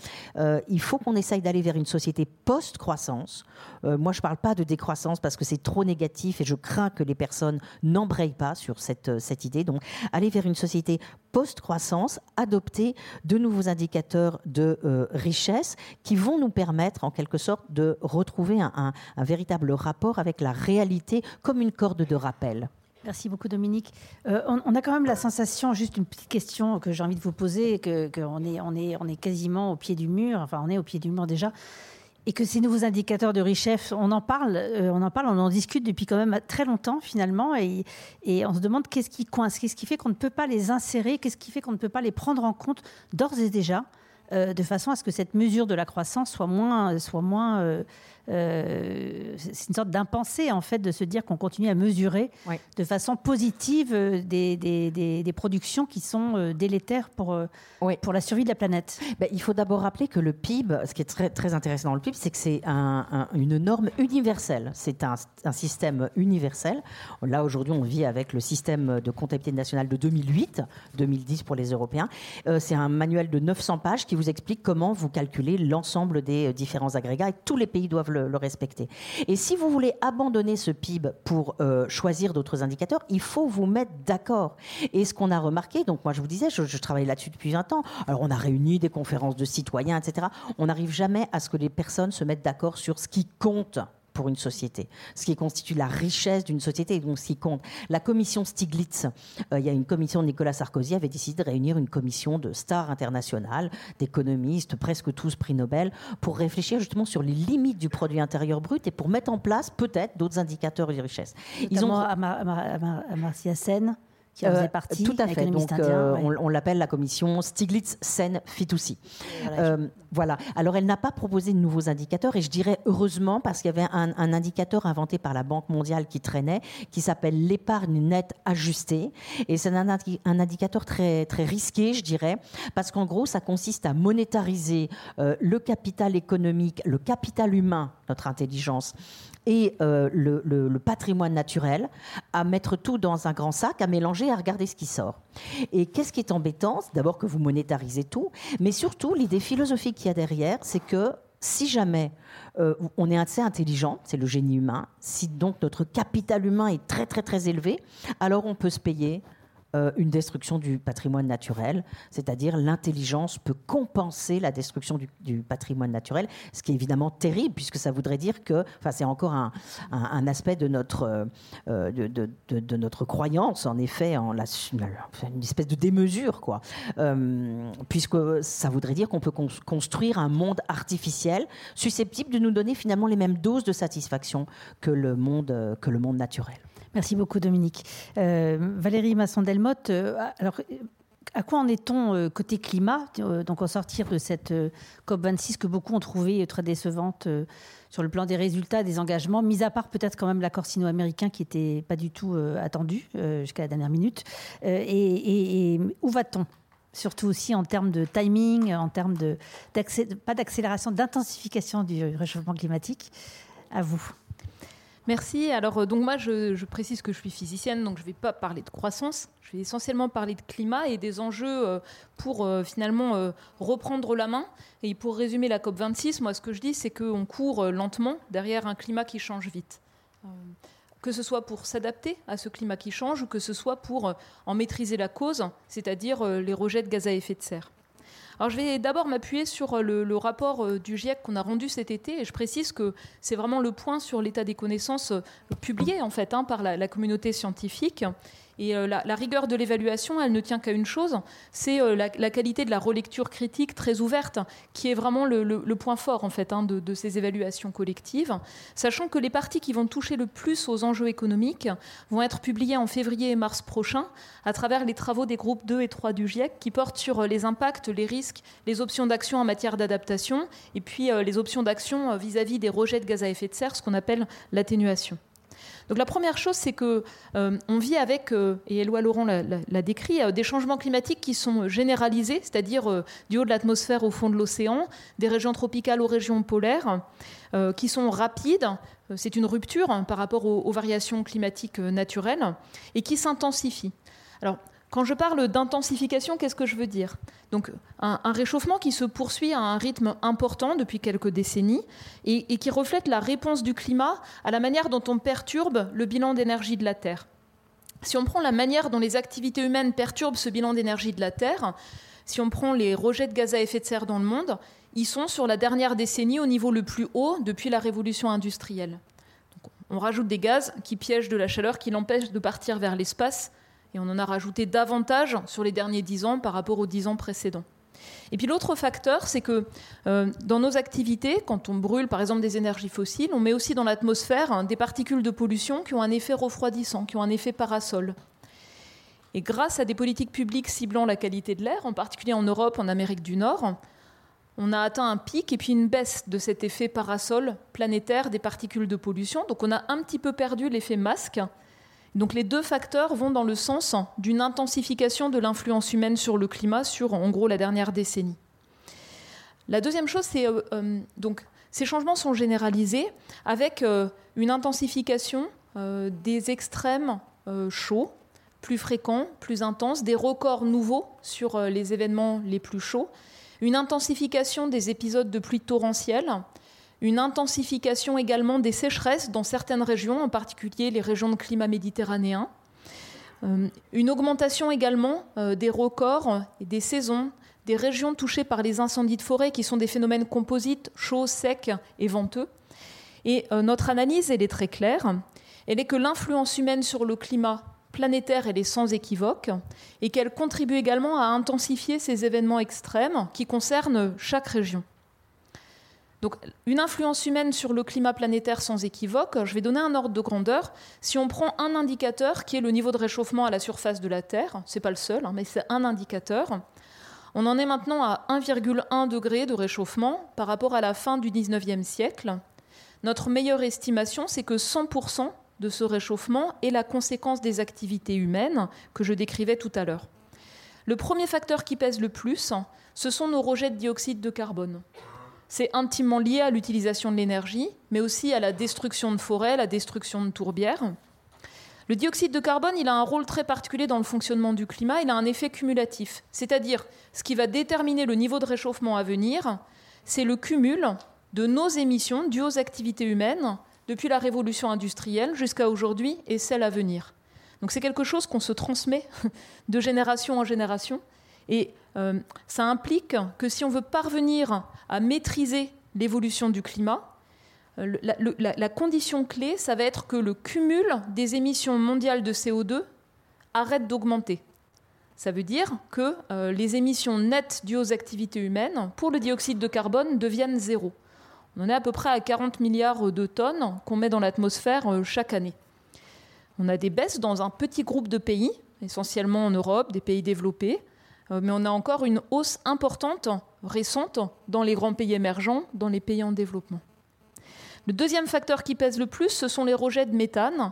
il faut qu'on essaye d'aller vers une société post-croissance. moi, je ne parle pas de décroissance parce que c'est trop négatif et je crains que les personnes n'en n'embraye pas sur cette, euh, cette idée. Donc, aller vers une société post-croissance, adopter de nouveaux indicateurs de euh, richesse qui vont nous permettre, en quelque sorte, de retrouver un, véritable rapport avec la réalité comme une corde de rappel. Merci beaucoup Dominique. Euh, on, a quand même la sensation, juste une petite question que j'ai envie de vous poser, qu'on est, on est, on est quasiment au pied du mur, enfin on est au pied du mur déjà, et que ces nouveaux indicateurs de richesse, on en parle, euh, on en parle, on en discute depuis quand même très longtemps finalement, et, on se demande qu'est-ce qui coince, qu'est-ce qui fait qu'on ne peut pas les insérer, qu'est-ce qui fait qu'on ne peut pas les prendre en compte d'ores et déjà, euh, de façon à ce que cette mesure de la croissance soit moins, soit moins euh, c'est une sorte d'impensé en fait de se dire qu'on continue à mesurer de façon positive euh, des, des, des, productions qui sont euh, délétères pour, pour la survie de la planète. Ben, il faut d'abord rappeler que le PIB, ce qui est très, très intéressant dans le PIB, c'est que c'est un, une norme universelle. C'est un, un, système universel. Là aujourd'hui, on vit avec le système de comptabilité nationale de 2008, 2010 pour les Européens. c'est un manuel de 900 pages qui vous explique comment vous calculez l'ensemble des différents agrégats et tous les pays doivent le, respecter. Et si vous voulez abandonner ce PIB pour euh, choisir d'autres indicateurs, il faut vous mettre d'accord. Et ce qu'on a remarqué, donc moi je vous disais, je, je travaille là-dessus depuis 20 ans, alors on a réuni des conférences de citoyens, etc. On n'arrive jamais à ce que les personnes se mettent d'accord sur ce qui compte pour une société, ce qui constitue la richesse d'une société, donc ce qui compte. La commission Stiglitz, euh, il y a une commission de Nicolas Sarkozy, avait décidé de réunir une commission de stars internationales, d'économistes, presque tous prix Nobel, pour réfléchir justement sur les limites du produit intérieur brut et pour mettre en place peut-être d'autres indicateurs de richesse. Ils ont Amartya Sen qui en faisait euh, partie. Tout à fait. Donc, euh, on, l'appelle la commission Stiglitz-Sen Fitoussi. Euh, voilà. Alors, elle n'a pas proposé de nouveaux indicateurs, et je dirais heureusement, parce qu'il y avait un, indicateur inventé par la Banque mondiale qui traînait, qui s'appelle l'épargne nette ajustée. Et c'est un, un, indicateur très, très risqué, je dirais, parce qu'en gros, ça consiste à monétariser le capital économique, le capital humain, notre intelligence, et euh, le, patrimoine naturel, à mettre tout dans un grand sac, à mélanger, à regarder ce qui sort. Et qu'est-ce qui est embêtant? D'abord que vous monétarisez tout, mais surtout l'idée philosophique qu'il y a derrière, c'est que si jamais euh, on est assez intelligent, c'est le génie humain, si donc notre capital humain est très très très élevé, alors on peut se payer euh, une destruction du patrimoine naturel, c'est-à-dire l'intelligence peut compenser la destruction du, patrimoine naturel, ce qui est évidemment terrible puisque ça voudrait dire que, enfin c'est encore un, aspect de notre, euh, de, notre croyance, en effet, en la, une espèce de démesure, quoi, euh, puisque ça voudrait dire qu'on peut construire un monde artificiel susceptible de nous donner finalement les mêmes doses de satisfaction que le monde, que le monde naturel. Merci beaucoup, Dominique. Euh, Valérie Masson-Delmotte, euh, alors, à quoi en est-on euh, côté climat Donc, en sortir de cette COP26 que beaucoup ont trouvé très décevante sur le plan des résultats, des engagements, mis à part peut-être quand même l'accord sino-américain qui n'était pas du tout attendu jusqu'à la dernière minute. Et, où va-t-on? Surtout aussi en termes de timing, en termes de pas d'accélération, d'intensification du réchauffement climatique. À vous. Merci. Alors, euh, donc moi, je, précise que je suis physicienne, donc je ne vais pas parler de croissance. Je vais essentiellement parler de climat et des enjeux euh, pour euh, finalement reprendre la main. Et pour résumer la COP 26, moi, ce que je dis, c'est qu'on court lentement derrière un climat qui change vite. que ce soit pour s'adapter à ce climat qui change ou que ce soit pour en maîtriser la cause, c'est-à-dire les rejets de gaz à effet de serre. Je vais d'abord m'appuyer sur euh, le, rapport euh, du GIEC qu'on a rendu cet été et je précise que c'est vraiment le point sur l'état des connaissances euh, publié en fait hein, par la, communauté scientifique. Et euh, la, rigueur de l'évaluation, elle ne tient qu'à une chose, c'est euh, la, qualité de la relecture critique très ouverte, qui est vraiment le, point fort en fait hein, de, ces évaluations collectives. Sachant que les parties qui vont toucher le plus aux enjeux économiques vont être publiées en février et mars prochain, à travers les travaux des groupes 2 et 3 du GIEC, qui portent sur euh, les impacts, les risques, les options d'action en matière d'adaptation, et puis les options d'action vis-à-vis des rejets de gaz à effet de serre, ce qu'on appelle l'atténuation. Donc la première chose, c'est que euh, on vit avec, euh, et Éloi Laurent l'a décrit, euh, des changements climatiques qui sont généralisés, c'est-à-dire du haut de l'atmosphère au fond de l'océan, des régions tropicales aux régions polaires, qui sont rapides. C'est une rupture hein, par rapport aux, variations climatiques naturelles et qui s'intensifient. Quand je parle d'intensification, qu'est-ce que je veux dire? Donc, un, réchauffement qui se poursuit à un rythme important depuis quelques décennies et, qui reflète la réponse du climat à la manière dont on perturbe le bilan d'énergie de la Terre. Si on prend la manière dont les activités humaines perturbent ce bilan d'énergie de la Terre, si on prend les rejets de gaz à effet de serre dans le monde, ils sont sur la dernière décennie au niveau le plus haut depuis la révolution industrielle on rajoute des gaz qui piègent de la chaleur, qui l'empêchent de partir vers l'espace. Et on en a rajouté davantage sur les derniers dix ans par rapport aux dix ans précédents. Et puis l'autre facteur, c'est que euh, dans nos activités, quand on brûle par exemple des énergies fossiles, on met aussi dans l'atmosphère hein, des particules de pollution qui ont un effet refroidissant, qui ont un effet parasol. Et grâce à des politiques publiques ciblant la qualité de l'air, en particulier en Europe, en Amérique du Nord, on a atteint un pic et puis une baisse de cet effet parasol planétaire des particules de pollution. Donc on a un petit peu perdu l'effet masque. Donc les deux facteurs vont dans le sens d'une intensification de l'influence humaine sur le climat sur en gros la dernière décennie. La deuxième chose, c'est euh, euh, donc ces changements sont généralisés avec euh, une intensification des extrêmes chauds plus fréquents, plus intenses, des records nouveaux sur euh, les événements les plus chauds, une intensification des épisodes de pluie torrentielle, une intensification également des sécheresses dans certaines régions, en particulier les régions de climat méditerranéen, euh, une augmentation également euh, des records et des saisons des régions touchées par les incendies de forêt, qui sont des phénomènes composites, chauds, secs et venteux. Et notre analyse, elle est très claire. Elle est que l'influence humaine sur le climat planétaire, elle est sans équivoque, et qu'elle contribue également à intensifier ces événements extrêmes qui concernent chaque région. Donc, une influence humaine sur le climat planétaire sans équivoque, je vais donner un ordre de grandeur. Si on prend un indicateur qui est le niveau de réchauffement à la surface de la Terre, c'est pas le seul, hein, mais c'est un indicateur, on en est maintenant à 1,1 degré de réchauffement par rapport à la fin du 19e siècle. Notre meilleure estimation, c'est que 100% de ce réchauffement est la conséquence des activités humaines que je décrivais tout à l'heure. Le premier facteur qui pèse le plus, ce sont nos rejets de dioxyde de carbone. C'est intimement lié à l'utilisation de l'énergie, mais aussi à la destruction de forêts, la destruction de tourbières. Le dioxyde de carbone, il a un rôle très particulier dans le fonctionnement du climat, il a un effet cumulatif. C'est-à-dire, ce qui va déterminer le niveau de réchauffement à venir, c'est le cumul de nos émissions dues aux activités humaines depuis la révolution industrielle jusqu'à aujourd'hui et celle à venir. Donc c'est quelque chose qu'on se transmet de génération en génération. Et euh, ça implique que si on veut parvenir à maîtriser l'évolution du climat, euh, la, condition clé, ça va être que le cumul des émissions mondiales de CO2 arrête d'augmenter. Ça veut dire que euh, les émissions nettes dues aux activités humaines pour le dioxyde de carbone deviennent zéro. On est à peu près à 40 milliards de tonnes qu'on met dans l'atmosphère chaque année. On a des baisses dans un petit groupe de pays, essentiellement en Europe, des pays développés, mais on a encore une hausse importante, récente, dans les grands pays émergents, dans les pays en développement. Le deuxième facteur qui pèse le plus, ce sont les rejets de méthane,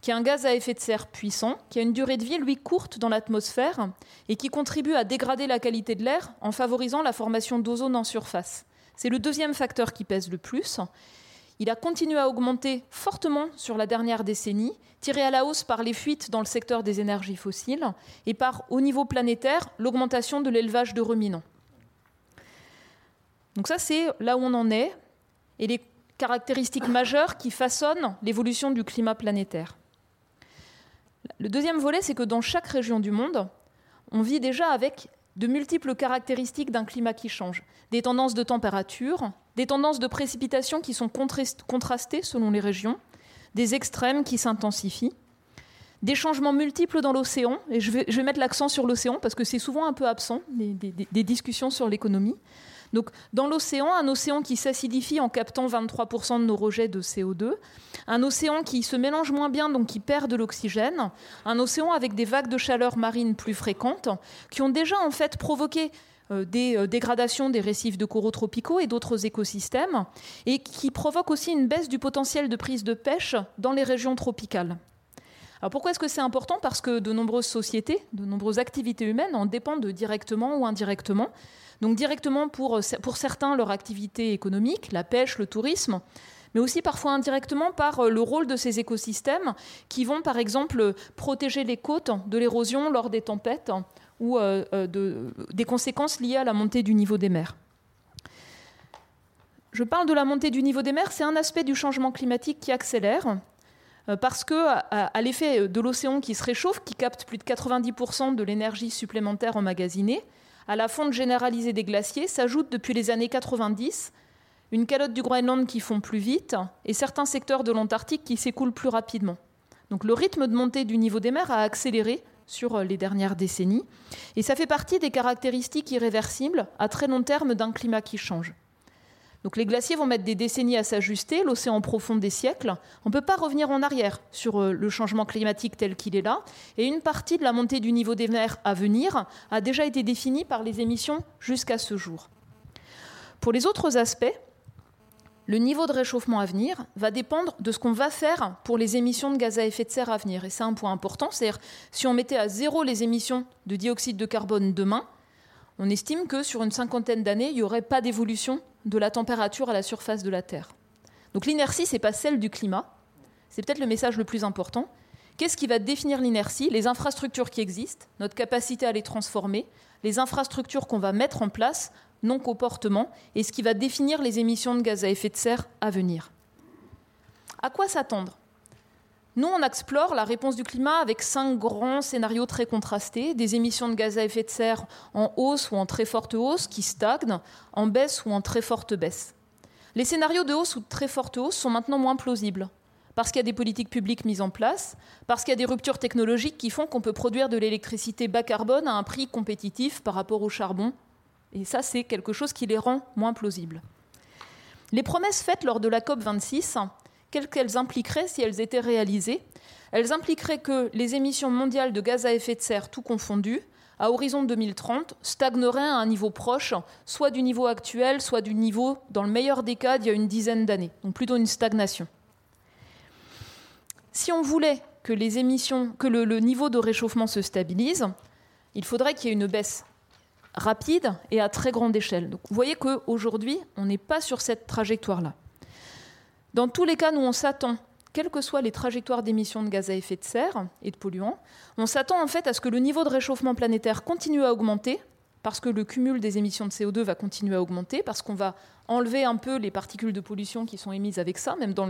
qui est un gaz à effet de serre puissant, qui a une durée de vie, lui, courte dans l'atmosphère, et qui contribue à dégrader la qualité de l'air en favorisant la formation d'ozone en surface. C'est le deuxième facteur qui pèse le plus. Il a continué à augmenter fortement sur la dernière décennie, tiré à la hausse par les fuites dans le secteur des énergies fossiles et par, au niveau planétaire, l'augmentation de l'élevage de ruminants. Donc ça, c'est là où on en est et les caractéristiques majeures qui façonnent l'évolution du climat planétaire. Le deuxième volet, c'est que dans chaque région du monde, on vit déjà avec de multiples caractéristiques d'un climat qui change. Des tendances de température, des tendances de précipitation qui sont contrastées selon les régions, des extrêmes qui s'intensifient, des changements multiples dans l'océan, et je vais, mettre l'accent sur l'océan parce que c'est souvent un peu absent des discussions sur l'économie, donc, dans l'océan, un océan qui s'acidifie en captant 23% de nos rejets de CO2, un océan qui se mélange moins bien, donc qui perd de l'oxygène, un océan avec des vagues de chaleur marine plus fréquentes, qui ont déjà en fait provoqué des euh, dégradations des récifs de coraux tropicaux et d'autres écosystèmes, et qui provoquent aussi une baisse du potentiel de prise de pêche dans les régions tropicales. Alors pourquoi est-ce que c'est important? Parce que de nombreuses sociétés, de nombreuses activités humaines en dépendent directement ou indirectement. Donc directement pour, pour certains leur activité économique, la pêche, le tourisme, mais aussi parfois indirectement par euh, le rôle de ces écosystèmes qui vont par exemple protéger les côtes de l'érosion lors des tempêtes ou euh, euh, de, des conséquences liées à la montée du niveau des mers. Je parle de la montée du niveau des mers, c'est un aspect du changement climatique qui accélère parce que à l'effet de l'océan qui se réchauffe, qui capte plus de 90% de l'énergie supplémentaire emmagasinée, à la fonte généralisée des glaciers s'ajoute depuis les années 90 une calotte du Groenland qui fond plus vite et certains secteurs de l'Antarctique qui s'écoulent plus rapidement. Donc le rythme de montée du niveau des mers a accéléré sur euh, les dernières décennies et ça fait partie des caractéristiques irréversibles à très long terme d'un climat qui change. Donc les glaciers vont mettre des décennies à s'ajuster, l'océan profond des siècles. On ne peut pas revenir en arrière sur euh, le changement climatique tel qu'il est là. Et une partie de la montée du niveau des mers à venir a déjà été définie par les émissions jusqu'à ce jour. Pour les autres aspects, le niveau de réchauffement à venir va dépendre de ce qu'on va faire pour les émissions de gaz à effet de serre à venir. Et c'est un point important, c'est-à-dire si on mettait à zéro les émissions de dioxyde de carbone demain, on estime que sur une cinquantaine d'années, il n'y aurait pas d'évolution de la température à la surface de la Terre. Donc l'inertie, ce n'est pas celle du climat, c'est peut-être le message le plus important. Qu'est-ce qui va définir l'inertie? Les infrastructures qui existent, notre capacité à les transformer, les infrastructures qu'on va mettre en place, non comportement, et ce qui va définir les émissions de gaz à effet de serre à venir. À quoi s'attendre? Nous, on explore la réponse du climat avec cinq grands scénarios très contrastés, des émissions de gaz à effet de serre en hausse ou en très forte hausse qui stagnent, en baisse ou en très forte baisse. Les scénarios de hausse ou de très forte hausse sont maintenant moins plausibles, parce qu'il y a des politiques publiques mises en place, parce qu'il y a des ruptures technologiques qui font qu'on peut produire de l'électricité bas carbone à un prix compétitif par rapport au charbon. Et ça, c'est quelque chose qui les rend moins plausibles. Les promesses faites lors de la COP26 quelles qu'elles impliqueraient si elles étaient réalisées. Elles impliqueraient que les émissions mondiales de gaz à effet de serre, tout confondu, à horizon 2030, stagneraient à un niveau proche, soit du niveau actuel, soit du niveau, dans le meilleur des cas, d'il y a une dizaine d'années, donc plutôt une stagnation. Si on voulait que les émissions, que le, le niveau de réchauffement se stabilise, il faudrait qu'il y ait une baisse rapide et à très grande échelle. Donc vous voyez qu'aujourd'hui, on n'est pas sur cette trajectoire-là. Dans tous les cas, nous, on s'attend, quelles que soient les trajectoires d'émissions de gaz à effet de serre et de polluants, on s'attend en fait à ce que le niveau de réchauffement planétaire continue à augmenter, parce que le cumul des émissions de CO2 va continuer à augmenter, parce qu'on va enlever un peu les particules de pollution qui sont émises avec ça, même dans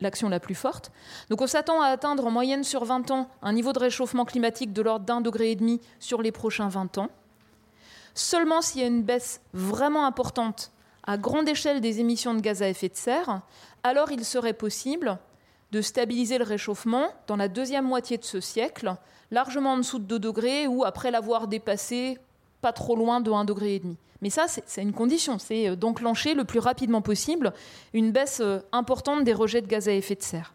l'action la plus forte. Donc on s'attend à atteindre en moyenne sur 20 ans un niveau de réchauffement climatique de l'ordre d'un degré et demi sur les prochains 20 ans. Seulement s'il y a une baisse vraiment importante à grande échelle des émissions de gaz à effet de serre, alors il serait possible de stabiliser le réchauffement dans la deuxième moitié de ce siècle, largement en dessous de 2 degrés ou après l'avoir dépassé pas trop loin de 1,5 degré. Mais ça, c'est une condition, c'est euh, d'enclencher le plus rapidement possible une baisse euh, importante des rejets de gaz à effet de serre.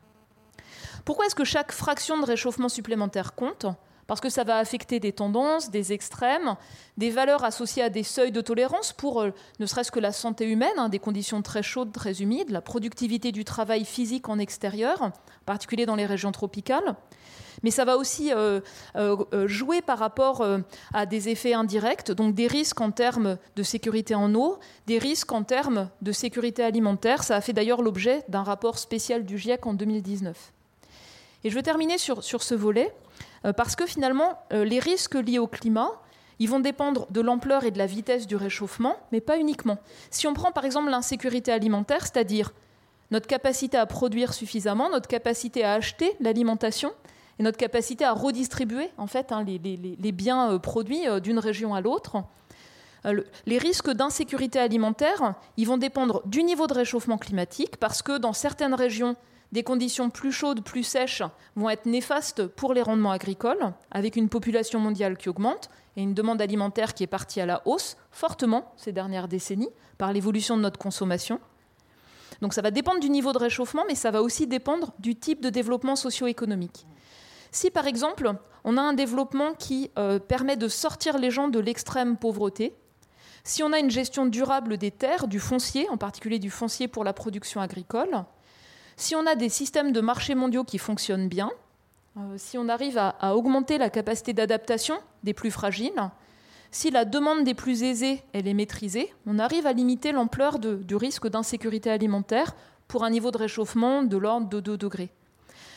Pourquoi est-ce que chaque fraction de réchauffement supplémentaire compte? Parce que ça va affecter des tendances, des extrêmes, des valeurs associées à des seuils de tolérance pour euh, ne serait-ce que la santé humaine, hein, des conditions très chaudes, très humides, la productivité du travail physique en extérieur, en particulier dans les régions tropicales. Mais ça va aussi euh, euh, jouer par rapport à des effets indirects, donc des risques en termes de sécurité en eau, des risques en termes de sécurité alimentaire. Ça a fait d'ailleurs l'objet d'un rapport spécial du GIEC en 2019. Et je veux terminer sur, sur ce volet parce que finalement, euh, les risques liés au climat, ils vont dépendre de l'ampleur et de la vitesse du réchauffement, mais pas uniquement. Si on prend par exemple l'insécurité alimentaire, c'est-à-dire notre capacité à produire suffisamment, notre capacité à acheter l'alimentation et notre capacité à redistribuer en fait hein, les, biens euh, produits d'une région à l'autre, les risques d'insécurité alimentaire, ils vont dépendre du niveau de réchauffement climatique parce que dans certaines régions, des conditions plus chaudes, plus sèches vont être néfastes pour les rendements agricoles, avec une population mondiale qui augmente et une demande alimentaire qui est partie à la hausse fortement ces dernières décennies par l'évolution de notre consommation. Donc ça va dépendre du niveau de réchauffement, mais ça va aussi dépendre du type de développement socio-économique. Si par exemple on a un développement qui euh, permet de sortir les gens de l'extrême pauvreté, si on a une gestion durable des terres, du foncier, en particulier du foncier pour la production agricole, si on a des systèmes de marché mondiaux qui fonctionnent bien, euh, si on arrive à, augmenter la capacité d'adaptation des plus fragiles, si la demande des plus aisés est maîtrisée, on arrive à limiter l'ampleur du risque d'insécurité alimentaire pour un niveau de réchauffement de l'ordre de 2 degrés.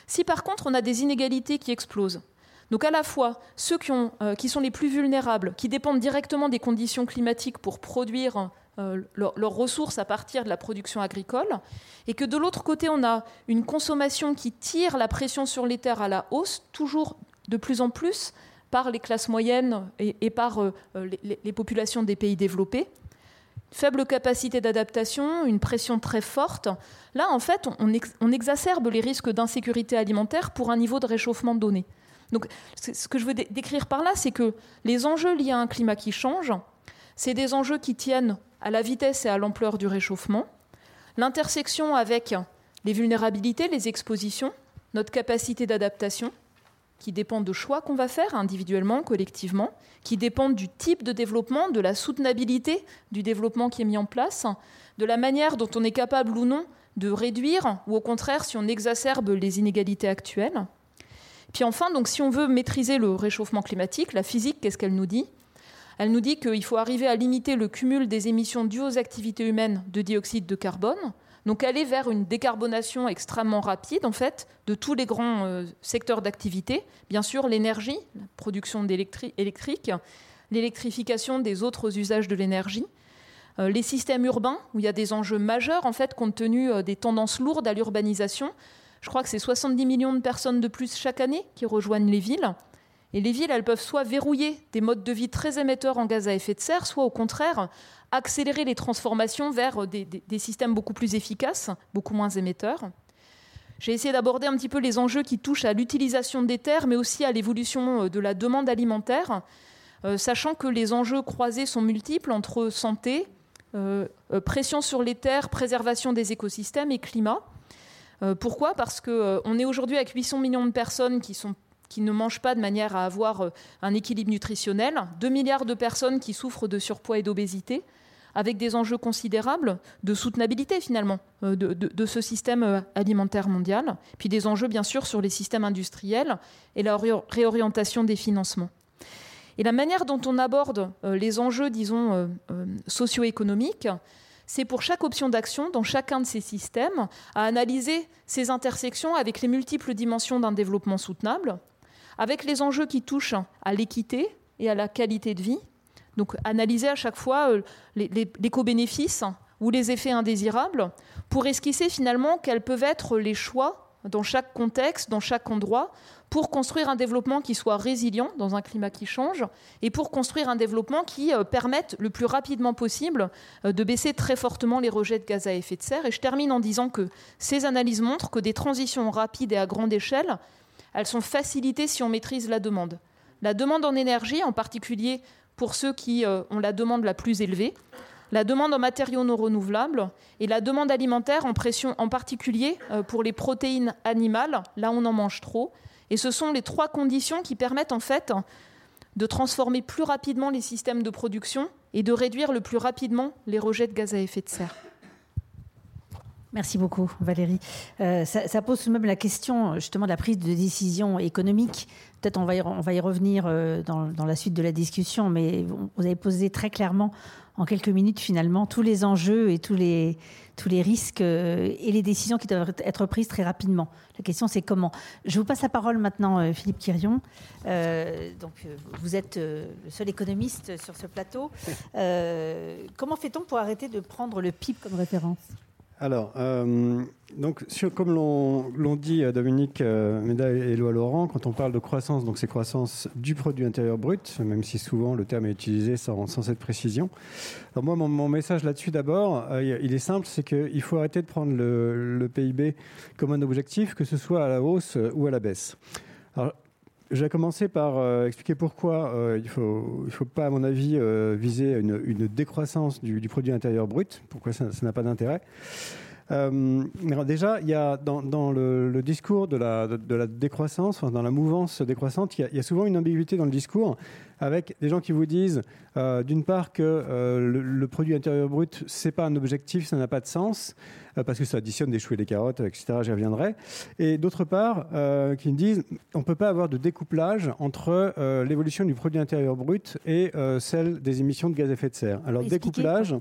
Si par contre on a des inégalités qui explosent, donc à la fois ceux qui, euh, qui sont les plus vulnérables, qui dépendent directement des conditions climatiques pour produire euh, leurs ressources à partir de la production agricole, et que de l'autre côté, on a une consommation qui tire la pression sur les terres à la hausse, toujours de plus en plus par les classes moyennes et, par euh, les, populations des pays développés. faible capacité d'adaptation, une pression très forte. Là, en fait, on, exacerbe les risques d'insécurité alimentaire pour un niveau de réchauffement donné. Donc, ce que je veux décrire par là, c'est que les enjeux liés à un climat qui change, c'est des enjeux qui tiennent à la vitesse et à l'ampleur du réchauffement, l'intersection avec les vulnérabilités, les expositions, notre capacité d'adaptation, qui dépendent de choix qu'on va faire individuellement, collectivement, qui dépendent du type de développement, de la soutenabilité du développement qui est mis en place, de la manière dont on est capable ou non de réduire, ou au contraire si on exacerbe les inégalités actuelles. Puis enfin, donc, si on veut maîtriser le réchauffement climatique, la physique, qu'est-ce qu'elle nous dit? Elle nous dit qu'il faut arriver à limiter le cumul des émissions dues aux activités humaines de dioxyde de carbone, donc aller vers une décarbonation extrêmement rapide en fait de tous les grands euh, secteurs d'activité. Bien sûr, l'énergie, la production électrique, l'électrification des autres usages de l'énergie, euh, les systèmes urbains où il y a des enjeux majeurs en fait compte tenu euh, des tendances lourdes à l'urbanisation. Je crois que c'est 70 millions de personnes de plus chaque année qui rejoignent les villes. Et les villes, elles peuvent soit verrouiller des modes de vie très émetteurs en gaz à effet de serre, soit au contraire accélérer les transformations vers des, systèmes beaucoup plus efficaces, beaucoup moins émetteurs. J'ai essayé d'aborder un petit peu les enjeux qui touchent à l'utilisation des terres, mais aussi à l'évolution euh, de la demande alimentaire, euh, sachant que les enjeux croisés sont multiples entre santé, euh, pression sur les terres, préservation des écosystèmes et climat. pourquoi? Parce qu'on est aujourd'hui avec 800 millions de personnes qui sont qui ne mangent pas de manière à avoir euh, un équilibre nutritionnel, 2 milliards de personnes qui souffrent de surpoids et d'obésité, avec des enjeux considérables de soutenabilité finalement euh, de, ce système euh, alimentaire mondial, puis des enjeux bien sûr sur les systèmes industriels et la réorientation des financements. Et la manière dont on aborde les enjeux, disons, socio-économiques, c'est pour chaque option d'action dans chacun de ces systèmes à analyser ces intersections avec les multiples dimensions d'un développement soutenable, avec les enjeux qui touchent à l'équité et à la qualité de vie. Donc analyser à chaque fois euh, les, co-bénéfices ou les effets indésirables pour esquisser finalement quels peuvent être les choix dans chaque contexte, dans chaque endroit, pour construire un développement qui soit résilient dans un climat qui change et pour construire un développement qui euh, permette le plus rapidement possible euh, de baisser très fortement les rejets de gaz à effet de serre. Et je termine en disant que ces analyses montrent que des transitions rapides et à grande échelle elles sont facilitées si on maîtrise la demande. La demande en énergie, en particulier pour ceux qui euh, ont la demande la plus élevée, la demande en matériaux non renouvelables et la demande alimentaire en pression, en particulier euh, pour les protéines animales, là on en mange trop. Et ce sont les trois conditions qui permettent en fait de transformer plus rapidement les systèmes de production et de réduire le plus rapidement les rejets de gaz à effet de serre. Merci beaucoup, Valérie. Euh, ça, pose tout de même la question justement de la prise de décision économique. Peut-être on va y, revenir euh, dans, la suite de la discussion, mais vous avez posé très clairement en quelques minutes finalement tous les enjeux et tous les, tous les risques euh, et les décisions qui doivent être prises très rapidement. La question c'est comment. Je vous passe la parole maintenant, Philippe Quirion. donc vous êtes le seul économiste sur ce plateau. comment fait-on pour arrêter de prendre le PIB comme référence? Alors, euh, donc, comme l'ont dit euh, Dominique euh, et Éloi Laurent, quand on parle de croissance, donc c'est croissance du produit intérieur brut, même si souvent le terme est utilisé sans, cette précision. Alors moi, mon, message là-dessus d'abord, il est simple, c'est qu'il faut arrêter de prendre le, PIB comme un objectif, que ce soit à la hausse ou à la baisse. Je vais commencer par euh, expliquer pourquoi euh, il ne faut, il faut pas, à mon avis, euh, viser une, une décroissance du, du, produit intérieur brut, pourquoi ça n'a pas d'intérêt? Déjà, il y a dans, dans le, discours de la, de, la décroissance, dans la mouvance décroissante, il y, a, il y, a, souvent une ambiguïté dans le discours, avec des gens qui vous disent, euh, d'une part, que euh, le, produit intérieur brut, c'est pas un objectif, ça n'a pas de sens, euh, parce que ça additionne des choux et des carottes, etc. J'y reviendrai. Et d'autre part, qui me disent, on peut pas avoir de découplage entre l'évolution du produit intérieur brut et celle des émissions de gaz à effet de serre. Alors, découplage.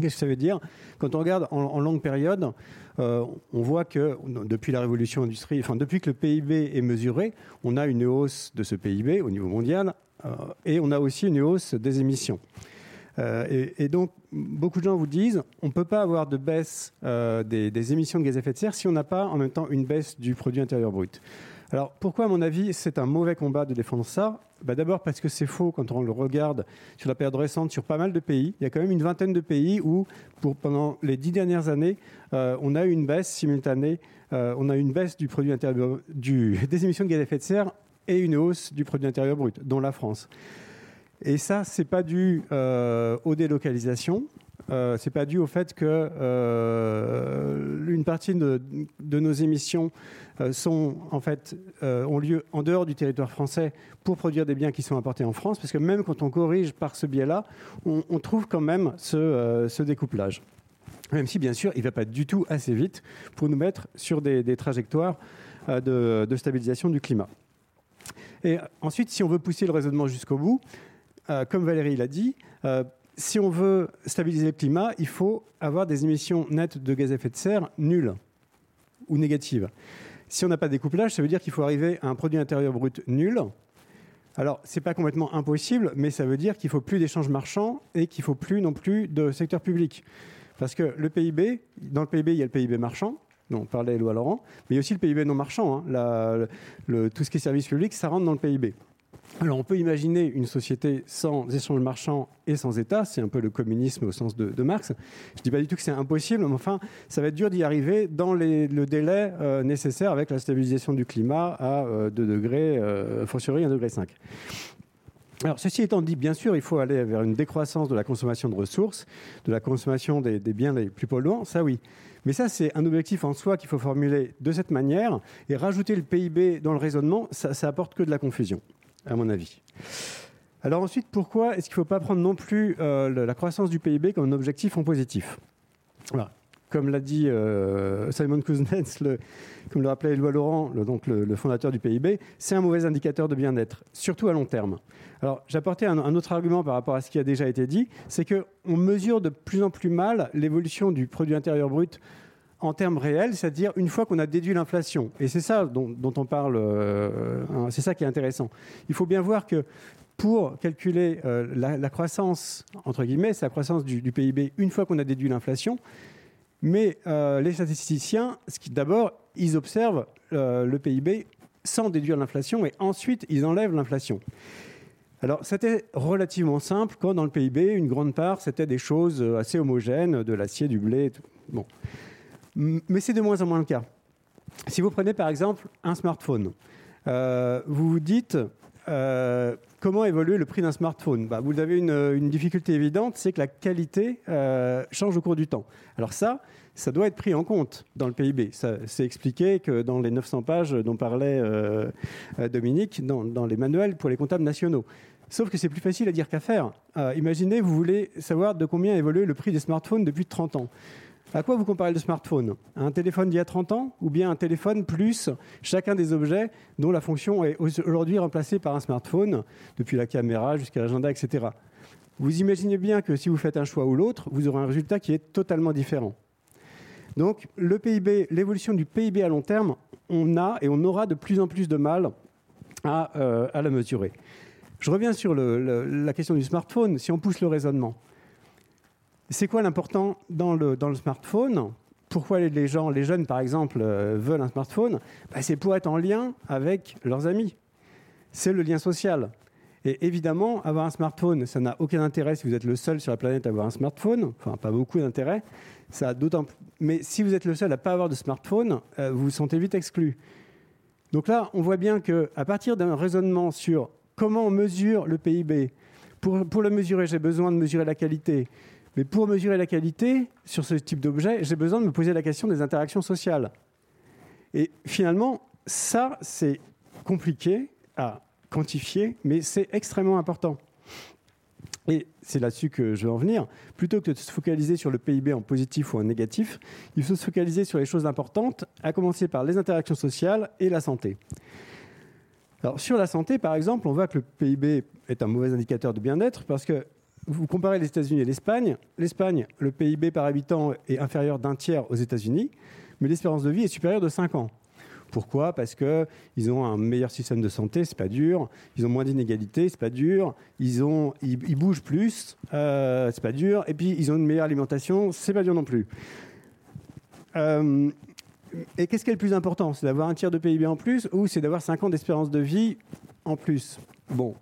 Qu'est-ce que ça veut dire? Quand on regarde en, longue période, euh, on voit que depuis la révolution industrielle, enfin depuis que le PIB est mesuré, on a une hausse de ce PIB au niveau mondial euh, et on a aussi une hausse des émissions. et, donc, beaucoup de gens vous disent, on ne peut pas avoir de baisse des, émissions de gaz à effet de serre si on n'a pas en même temps une baisse du produit intérieur brut. Alors pourquoi, à mon avis, c'est un mauvais combat de défendre ça? Bah, D'abord parce que c'est faux quand on le regarde sur la période récente sur pas mal de pays. Il y a quand même une vingtaine de pays où, pendant les dix dernières années, euh, on a eu une baisse simultanée, euh, on a eu une baisse du produit intérieur, du, des émissions de gaz à effet de serre et une hausse du produit intérieur brut, dont la France. Et ça, c'est pas dû euh, aux délocalisations, euh, c'est pas dû au fait que euh, une partie de, nos émissions euh, sont en fait ont lieu en dehors du territoire français pour produire des biens qui sont importés en France, parce que même quand on corrige par ce biais-là, on, trouve quand même ce, découplage. Même si bien sûr, il ne va pas du tout assez vite pour nous mettre sur des, trajectoires de, de, stabilisation du climat. Et ensuite, si on veut pousser le raisonnement jusqu'au bout, comme Valérie l'a dit, si on veut stabiliser le climat, il faut avoir des émissions nettes de gaz à effet de serre nulles ou négatives. Si on n'a pas de découplage, ça veut dire qu'il faut arriver à un produit intérieur brut nul. Alors, ce n'est pas complètement impossible, mais ça veut dire qu'il faut plus d'échanges marchands et qu'il faut plus non plus de secteur public. Parce que le PIB, dans le PIB, il y a le PIB marchand, dont on parlait Éloi Laurent, mais il y a aussi le PIB non marchand. Hein. tout ce qui est service public, ça rentre dans le PIB. Alors on peut imaginer une société sans échange marchand et sans État, c'est un peu le communisme au sens de, Marx. Je ne dis pas du tout que c'est impossible, mais enfin, ça va être dur d'y arriver dans le délai euh, nécessaire avec la stabilisation du climat à 2 euh, degrés, euh, fortiori 1 degré 5. Alors, ceci étant dit, bien sûr, il faut aller vers une décroissance de la consommation de ressources, de la consommation des, biens les plus polluants, ça oui. Mais ça, c'est un objectif en soi qu'il faut formuler de cette manière, et rajouter le PIB dans le raisonnement, ça, ça apporte que de la confusion à mon avis. Alors ensuite, pourquoi est-ce qu'il ne faut pas prendre non plus euh, la croissance du PIB comme un objectif en positif? Comme l'a dit euh, Simon Kuznets, comme le rappelait Éloi Laurent, le, donc le, fondateur du PIB, c'est un mauvais indicateur de bien-être, surtout à long terme. Alors j'apportais un, un, autre argument par rapport à ce qui a déjà été dit, c'est qu'on mesure de plus en plus mal l'évolution du produit intérieur brut en termes réels, c'est-à-dire une fois qu'on a déduit l'inflation. Et c'est ça dont, on parle, euh, hein, c'est ça qui est intéressant. Il faut bien voir que pour calculer euh, la, croissance, entre guillemets, c'est la croissance du, PIB une fois qu'on a déduit l'inflation. Mais euh, les statisticiens, d'abord, ils observent le PIB sans déduire l'inflation et ensuite ils enlèvent l'inflation. Alors, c'était relativement simple quand dans le PIB, une grande part, c'était des choses assez homogènes, de l'acier, du blé. Bon. Mais c'est de moins en moins le cas. Si vous prenez par exemple un smartphone, euh, vous vous dites euh, comment évoluer le prix d'un smartphone? Bah, Vous avez une, difficulté évidente, c'est que la qualité euh, change au cours du temps. Alors ça, ça doit être pris en compte dans le PIB. C'est expliqué que dans les 900 pages dont parlait Dominique, dans, dans, les manuels pour les comptables nationaux. Sauf que c'est plus facile à dire qu'à faire. imaginez, vous voulez savoir de combien a évolué le prix des smartphones depuis 30 ans. À quoi vous comparez le smartphone? Un téléphone d'il y a 30 ans ou bien un téléphone plus chacun des objets dont la fonction est aujourd'hui remplacée par un smartphone, depuis la caméra jusqu'à l'agenda, etc. Vous imaginez bien que si vous faites un choix ou l'autre, vous aurez un résultat qui est totalement différent. Donc l'évolution du PIB à long terme, on a et on aura de plus en plus de mal à, euh, la mesurer. Je reviens sur la question du smartphone. Si on pousse le raisonnement, c'est quoi l'important dans le, smartphone? Pourquoi les gens, les jeunes par exemple, euh, veulent un smartphone? Bah, C'est pour être en lien avec leurs amis. C'est le lien social. Et évidemment, avoir un smartphone, ça n'a aucun intérêt si vous êtes le seul sur la planète à avoir un smartphone. Enfin, pas beaucoup d'intérêt. Ça d'autant. Mais si vous êtes le seul à pas avoir de smartphone, euh, vous vous sentez vite exclu. Donc là, on voit bien qu'à partir d'un raisonnement sur comment on mesure le PIB, pour le mesurer, j'ai besoin de mesurer la qualité. Mais pour mesurer la qualité sur ce type d'objet, j'ai besoin de me poser la question des interactions sociales. Et finalement, ça, c'est compliqué à quantifier, mais c'est extrêmement important. Et c'est là-dessus que je veux en venir. Plutôt que de se focaliser sur le PIB en positif ou en négatif, il faut se focaliser sur les choses importantes, à commencer par les interactions sociales et la santé. Alors, sur la santé, par exemple, on voit que le PIB est un mauvais indicateur de bien-être parce que vous comparez les États-Unis et l'Espagne. L'Espagne, le PIB par habitant est inférieur d'un tiers aux États-Unis, mais l'espérance de vie est supérieure de 5 ans. Pourquoi? Parce qu'ils ont un meilleur système de santé, c'est pas dur. Ils ont moins d'inégalités, c'est pas dur. Ils, ont, ils, bougent plus, euh, c'est pas dur. Et puis ils ont une meilleure alimentation, c'est pas dur non plus. Euh, et qu'est-ce qui est le plus important? C'est d'avoir un tiers de PIB en plus ou c'est d'avoir 5 ans d'espérance de vie en plus? Bon,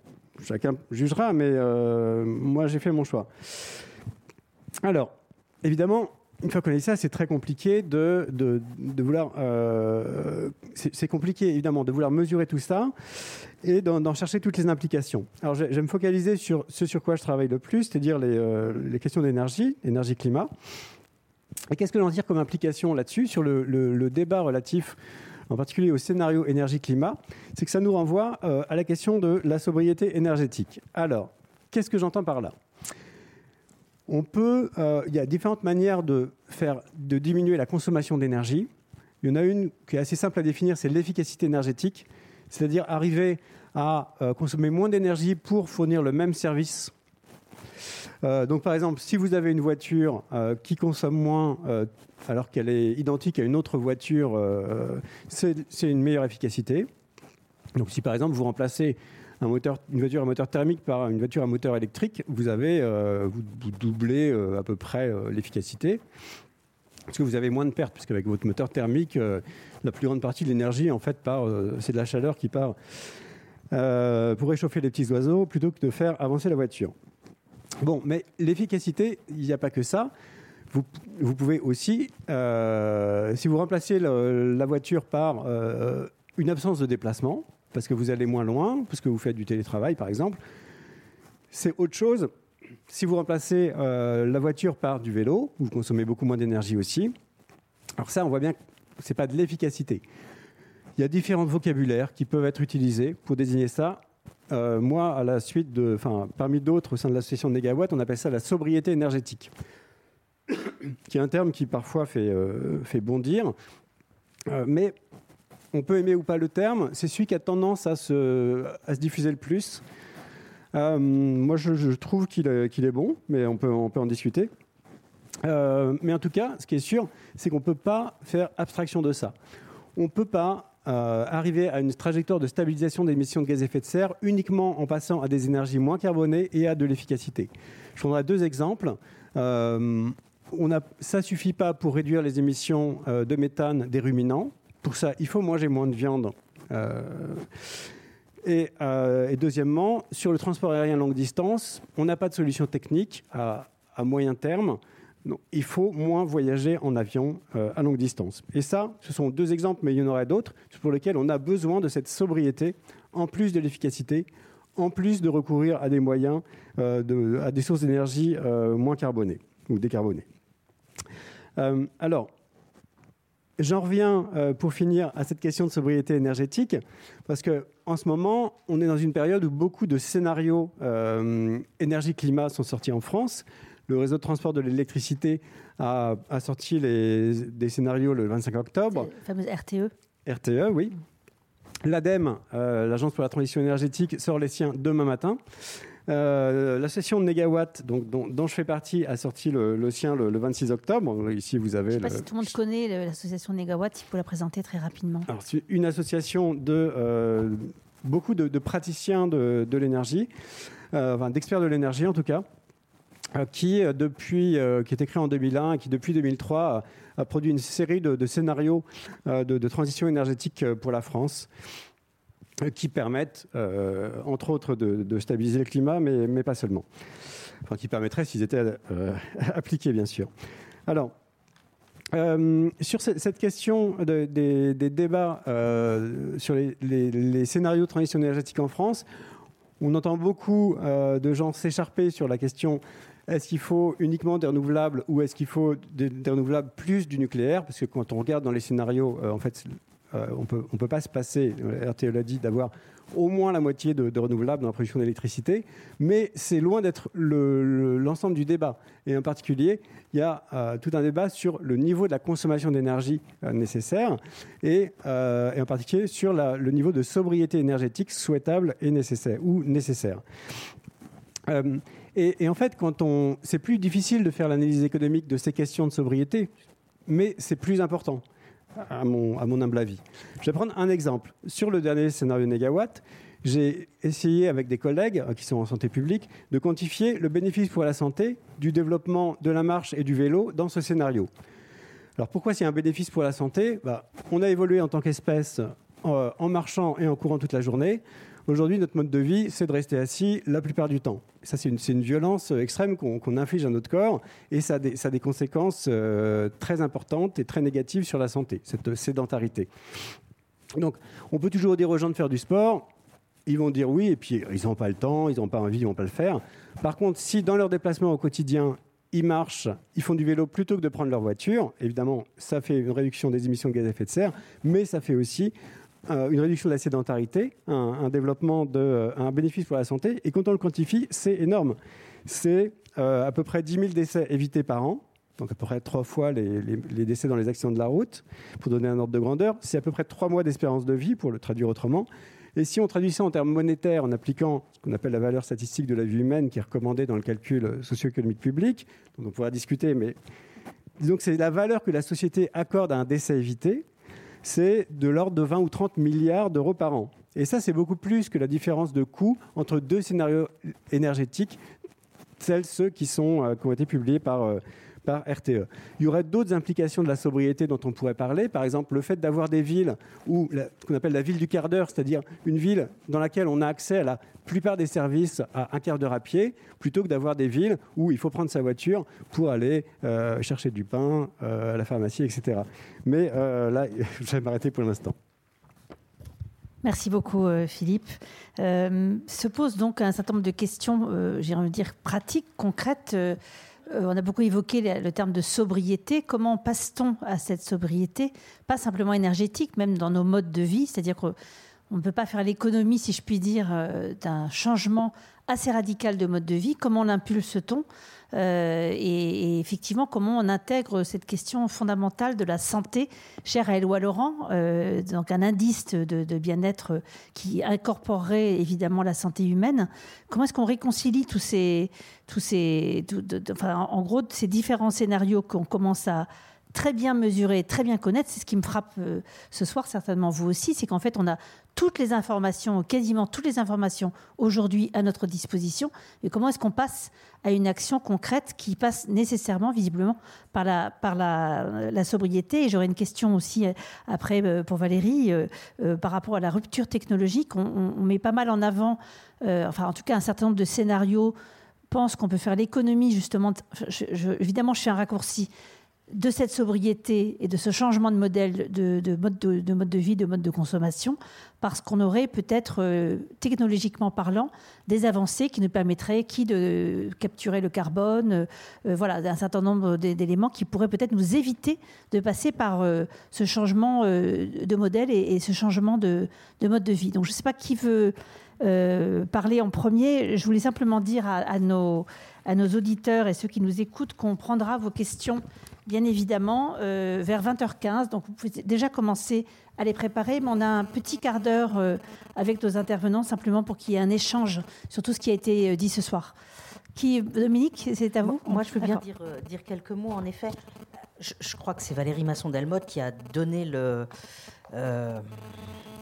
chacun jugera, mais euh, moi j'ai fait mon choix. Alors, évidemment, une fois qu'on a dit ça, c'est très compliqué de, vouloir. Euh, c'est compliqué, évidemment, de vouloir mesurer tout ça et d'en chercher toutes les implications. Alors, je, vais me focaliser sur ce sur quoi je travaille le plus, c'est-à-dire les, euh, les, questions d'énergie, énergie-climat. Et qu'est-ce que l'on dire comme implication là-dessus, sur le, débat relatif en particulier au scénario énergie-climat, c'est que ça nous renvoie euh, à la question de la sobriété énergétique. Alors, qu'est-ce que j'entends par là? On peut, euh, il y a différentes manières de, faire, de diminuer la consommation d'énergie. Il y en a une qui est assez simple à définir, c'est l'efficacité énergétique, c'est-à-dire arriver à euh, consommer moins d'énergie pour fournir le même service. Euh, donc par exemple, si vous avez une voiture qui consomme moins alors qu'elle est identique à une autre voiture, c'est une meilleure efficacité. Donc si par exemple vous remplacez moteur, une voiture à moteur thermique par une voiture à moteur électrique, vous avez euh, vous, doublez euh, à peu près euh, l'efficacité. Parce que vous avez moins de pertes, puisque avec votre moteur thermique, la plus grande partie de l'énergie, en fait, c'est de la chaleur qui part pour réchauffer les petits oiseaux plutôt que de faire avancer la voiture. Bon, mais l'efficacité, il n'y a pas que ça. Vous, pouvez aussi, si vous remplacez la voiture par une absence de déplacement, parce que vous allez moins loin, parce que vous faites du télétravail par exemple. C'est autre chose. Si vous remplacez euh, la voiture par du vélo, vous consommez beaucoup moins d'énergie aussi. Alors ça, on voit bien que ce n'est pas de l'efficacité. Il y a différents vocabulaires qui peuvent être utilisés pour désigner ça. Euh, moi, à la suite de, enfin, parmi d'autres au sein de l'association de Négawatt, on appelle ça la sobriété énergétique, qui est un terme qui parfois fait, euh, bondir. mais on peut aimer ou pas le terme, c'est celui qui a tendance à se, diffuser le plus. Euh, moi, je, trouve qu'il est, bon, mais on peut, on peut en discuter. Euh, mais en tout cas, ce qui est sûr, c'est qu'on ne peut pas faire abstraction de ça. On ne peut pas euh, arriver à une trajectoire de stabilisation des émissions de gaz à effet de serre uniquement en passant à des énergies moins carbonées et à de l'efficacité. Je prendrai deux exemples. ça ne suffit pas pour réduire les émissions de méthane des ruminants. Pour ça, il faut manger moins de viande. Euh, euh, et, deuxièmement, sur le transport aérien longue distance, on n'a pas de solution technique à, moyen terme. Il faut moins voyager en avion euh, à longue distance. Et ça, ce sont deux exemples, mais il y en aurait d'autres, pour lesquels on a besoin de cette sobriété, en plus de l'efficacité, en plus de recourir à des moyens, à des sources d'énergie moins carbonées ou décarbonées. alors, J'en reviens euh, pour finir à cette question de sobriété énergétique, parce que en ce moment, on est dans une période où beaucoup de scénarios euh, énergie-climat sont sortis en France. Le réseau de transport de l'électricité a, sorti des scénarios le 25 octobre. La fameuse RTE. RTE, oui. L'ADEME, euh, l'Agence pour la transition énergétique, sort les siens demain matin. Euh, l'association de Négawatt, donc, dont, je fais partie, a sorti le, sien le, 26 octobre. Ici, vous avez. Je ne sais pas si tout le monde connaît l'association Négawatt, il faut la présenter très rapidement. c'est une association de euh, beaucoup de, praticiens de, l'énergie, enfin, d'experts de l'énergie en tout cas, qui, depuis, qui est écrit en 2001 et qui, depuis 2003, a, produit une série de, scénarios de, transition énergétique pour la France. Euh, qui permettent, euh, entre autres, de, stabiliser le climat, mais, pas seulement. Enfin, qui permettraient s'ils étaient euh, appliqués, bien sûr. Alors, sur cette question des, débats sur les, scénarios de transition énergétique en France, on entend beaucoup de gens s'écharper sur la question est-ce qu'il faut uniquement des renouvelables ou est-ce qu'il faut des, renouvelables plus du nucléaire? Parce que quand on regarde dans les scénarios, en fait, euh, on peut, ne peut pas se passer, RTE l'a dit, d'avoir au moins la moitié de, renouvelables dans la production d'électricité, mais c'est loin d'être l'ensemble du débat. Et en particulier, il y a euh, tout un débat sur le niveau de la consommation d'énergie euh, nécessaire et, en particulier sur le niveau de sobriété énergétique souhaitable et nécessaire ou nécessaire. Et, en fait, c'est plus difficile de faire l'analyse économique de ces questions de sobriété, mais c'est plus important. à mon, humble avis. Je vais prendre un exemple. Sur le dernier scénario Négawatt, j'ai essayé avec des collègues qui sont en santé publique de quantifier le bénéfice pour la santé du développement de la marche et du vélo dans ce scénario. Alors pourquoi c'est un bénéfice pour la santé? Bah, On a évolué en tant qu'espèce en, en marchant et en courant toute la journée. Aujourd'hui, notre mode de vie, c'est de rester assis la plupart du temps. Ça, c'est une, violence extrême qu'on inflige à notre corps et ça a des, conséquences euh, très importantes et très négatives sur la santé, cette sédentarité. Donc, on peut toujours dire aux gens de faire du sport. Ils vont dire oui, et puis ils n'ont pas le temps, ils n'ont pas envie, ils ne vont pas le faire. Par contre, si dans leur déplacement au quotidien, ils marchent, ils font du vélo plutôt que de prendre leur voiture, évidemment, ça fait une réduction des émissions de gaz à effet de serre, mais ça fait aussi euh, une réduction de la sédentarité, un, développement de, euh, un bénéfice pour la santé. Et quand on le quantifie, c'est énorme. C'est euh, à peu près 10 000 décès évités par an, donc à peu près trois fois les, décès dans les accidents de la route, pour donner un ordre de grandeur. C'est à peu près trois mois d'espérance de vie, pour le traduire autrement. Et si on traduit ça en termes monétaires, en appliquant ce qu'on appelle la valeur statistique de la vie humaine, qui est recommandée dans le calcul socio-économique public, dont on pourra discuter, mais disons que c'est la valeur que la société accorde à un décès évité, c'est de l'ordre de 20 ou 30 milliards d'euros par an. Et ça, c'est beaucoup plus que la différence de coût entre deux scénarios énergétiques, celles ceux qui, euh, qui ont été publiés par, euh, par RTE. Il y aurait d'autres implications de la sobriété dont on pourrait parler. Par exemple, le fait d'avoir des villes où ce qu'on appelle la ville du quart d'heure, c'est-à-dire une ville dans laquelle on a accès à la plupart des services à un quart d'heure à pied, plutôt que d'avoir des villes où il faut prendre sa voiture pour aller euh, chercher du pain euh, la pharmacie, etc. Mais euh, là, je vais m'arrêter pour l'instant. Merci beaucoup, Philippe. Se pose donc un certain nombre de questions, euh, j'ai envie de dire pratiques, concrètes. On a beaucoup évoqué le terme de sobriété. Comment passe-t-on à cette sobriété? Pas simplement énergétique, même dans nos modes de vie, c'est-à-dire qu'on ne peut pas faire l'économie, si je puis dire, d'un changement assez radical de mode de vie. Comment l'impulse-t-on? Euh, et, effectivement, comment on intègre cette question fondamentale de la santé, chère à Éloi Laurent, euh, donc un indice de, bien-être qui incorporerait évidemment la santé humaine. Comment est-ce qu'on réconcilie tous ces, tous ces, enfin, en gros, ces différents scénarios qu'on commence à très bien mesurer, très bien connaître? C'est ce qui me frappe euh, ce soir, certainement vous aussi, c'est qu'en fait, on a toutes les informations, quasiment toutes les informations aujourd'hui à notre disposition. Et comment est-ce qu'on passe à une action concrète qui passe nécessairement, visiblement, par la, sobriété? Et j'aurais une question aussi euh, après euh, pour Valérie, euh, par rapport à la rupture technologique. On, met pas mal en avant, enfin en tout cas un certain nombre de scénarios pensent qu'on peut faire l'économie justement. Évidemment, je fais un raccourci de cette sobriété et de ce changement de modèle de, de, mode, de, vie, de mode de consommation, parce qu'on aurait peut-être, euh, technologiquement parlant, des avancées qui nous permettraient qui de capturer le carbone, euh, voilà, un certain nombre d'éléments qui pourraient peut-être nous éviter de passer par euh, ce changement euh, de modèle et, ce changement de, de, mode de vie. Donc je ne sais pas qui veut euh, parler en premier. Je voulais simplement dire à, nos, à nos auditeurs et ceux qui nous écoutent qu'on prendra vos questions bien évidemment, euh, vers 20h15. Donc, vous pouvez déjà commencer à les préparer. Mais on a un petit quart d'heure euh, avec nos intervenants, simplement pour qu'il y ait un échange sur tout ce qui a été euh, dit ce soir. Qui, Dominique, c'est à vous? Moi, je peux bien dire, dire, quelques mots. En effet, je, je crois que c'est Valérie Masson-Delmotte qui a donné le, euh,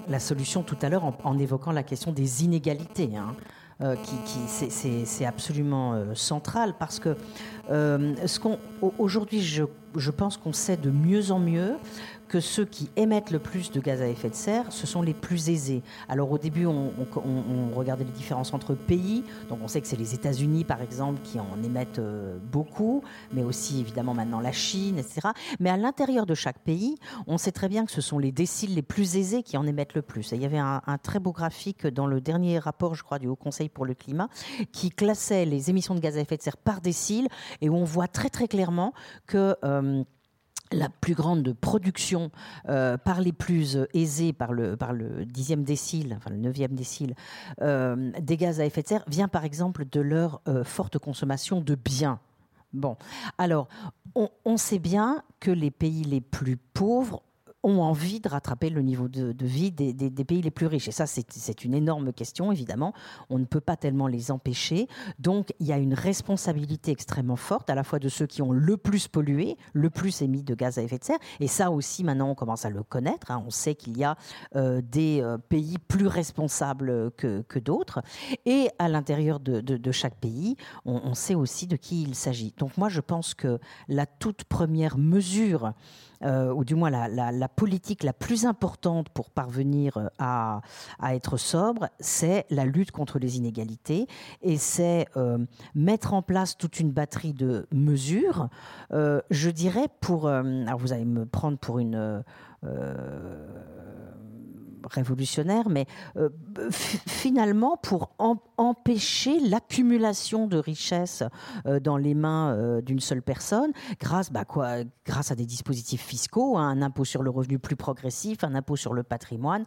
la solution tout à l'heure en, en, évoquant la question des inégalités. Hein. Euh, qui, c'est absolument euh, central parce que euh, ce qu'on aujourd'hui je, je pense qu'on sait de mieux en mieux que ceux qui émettent le plus de gaz à effet de serre, ce sont les plus aisés. Alors au début, on, regardait les différences entre pays. Donc on sait que c'est les États-Unis, par exemple, qui en émettent euh, beaucoup, mais aussi évidemment maintenant la Chine, etc. Mais à l'intérieur de chaque pays, on sait très bien que ce sont les déciles les plus aisés qui en émettent le plus. Il y avait un, un, très beau graphique dans le dernier rapport, je crois, du Haut Conseil pour le climat, qui classait les émissions de gaz à effet de serre par décile, et où on voit très très clairement que euh, la plus grande production euh, par les plus aisés, par le, par décile, enfin le neuvième décile, euh, des gaz à effet de serre, vient par exemple de leur euh, forte consommation de biens. Bon, alors, on, sait bien que les pays les plus pauvres ont envie de rattraper le niveau de, vie des, pays les plus riches. Et ça, c'est une énorme question, évidemment. On ne peut pas tellement les empêcher. Donc, il y a une responsabilité extrêmement forte, à la fois de ceux qui ont le plus pollué, le plus émis de gaz à effet de serre. Et ça aussi, maintenant, on commence à le connaître. Hein. On sait qu'il y a euh, des euh, pays plus responsables que, d'autres. Et à l'intérieur de, chaque pays, on, on sait aussi de qui il s'agit. Donc, moi, je pense que la toute première mesure euh, ou du moins la, politique la plus importante pour parvenir euh, à, être sobre, c'est la lutte contre les inégalités et c'est euh, mettre en place toute une batterie de mesures. je dirais pour, alors vous allez me prendre pour une révolutionnaire, mais finalement pour empêcher l'accumulation de richesses euh, dans les mains euh, d'une seule personne, grâce, bah, quoi, grâce à des dispositifs fiscaux, hein, un impôt sur le revenu plus progressif, un impôt sur le patrimoine.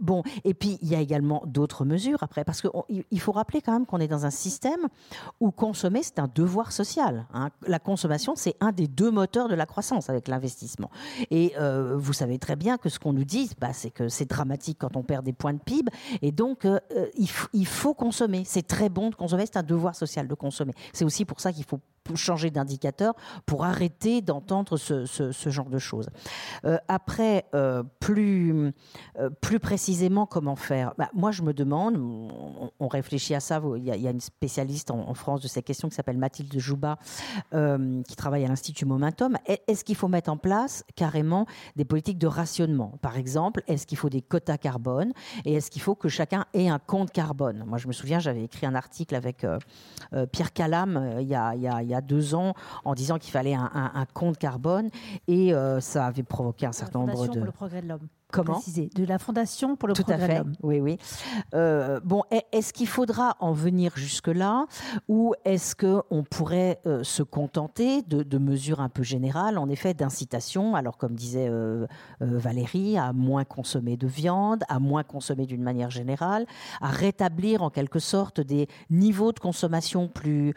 bon, et puis il y a également d'autres mesures après, parce qu'il faut rappeler quand même qu'on est dans un système où consommer, c'est un devoir social. Hein. La consommation, c'est un des deux moteurs de la croissance avec l'investissement. Et vous savez très bien que ce qu'on nous dit, bah, c'est que c'est dramatique quand on perd des points de PIB. Et donc, euh, euh, il, faut consommer. C'est très bon de consommer. C'est un devoir social de consommer. C'est aussi pour ça qu'il faut changer d'indicateur pour arrêter d'entendre ce, genre de choses. Euh, après, plus, plus précisément, comment faire? Bah, Moi, je me demande, on, réfléchit à ça, il y a, une spécialiste en, France de ces questions qui s'appelle Mathilde Jouba, qui travaille à l'Institut Momentum. Est-ce qu'il faut mettre en place carrément des politiques de rationnement? Par exemple, est-ce qu'il faut des quotas carbone et est-ce qu'il faut que chacun ait un compte carbone? Moi, je me souviens, j'avais écrit un article avec euh, euh, Pierre Calam euh, il, y a, deux ans en disant qu'il fallait un, compte carbone et ça avait provoqué un certain nombre de... Pour le progrès de l'homme. Comment De la Fondation pour le Tout à fait. Oui, oui. Euh, bon, est-ce qu'il faudra en venir jusque-là ou est-ce qu'on pourrait euh, se contenter de, mesures un peu générales, en effet, d'incitation, alors comme disait euh, Valérie, à moins consommer de viande, à moins consommer d'une manière générale, à rétablir en quelque sorte des niveaux de consommation plus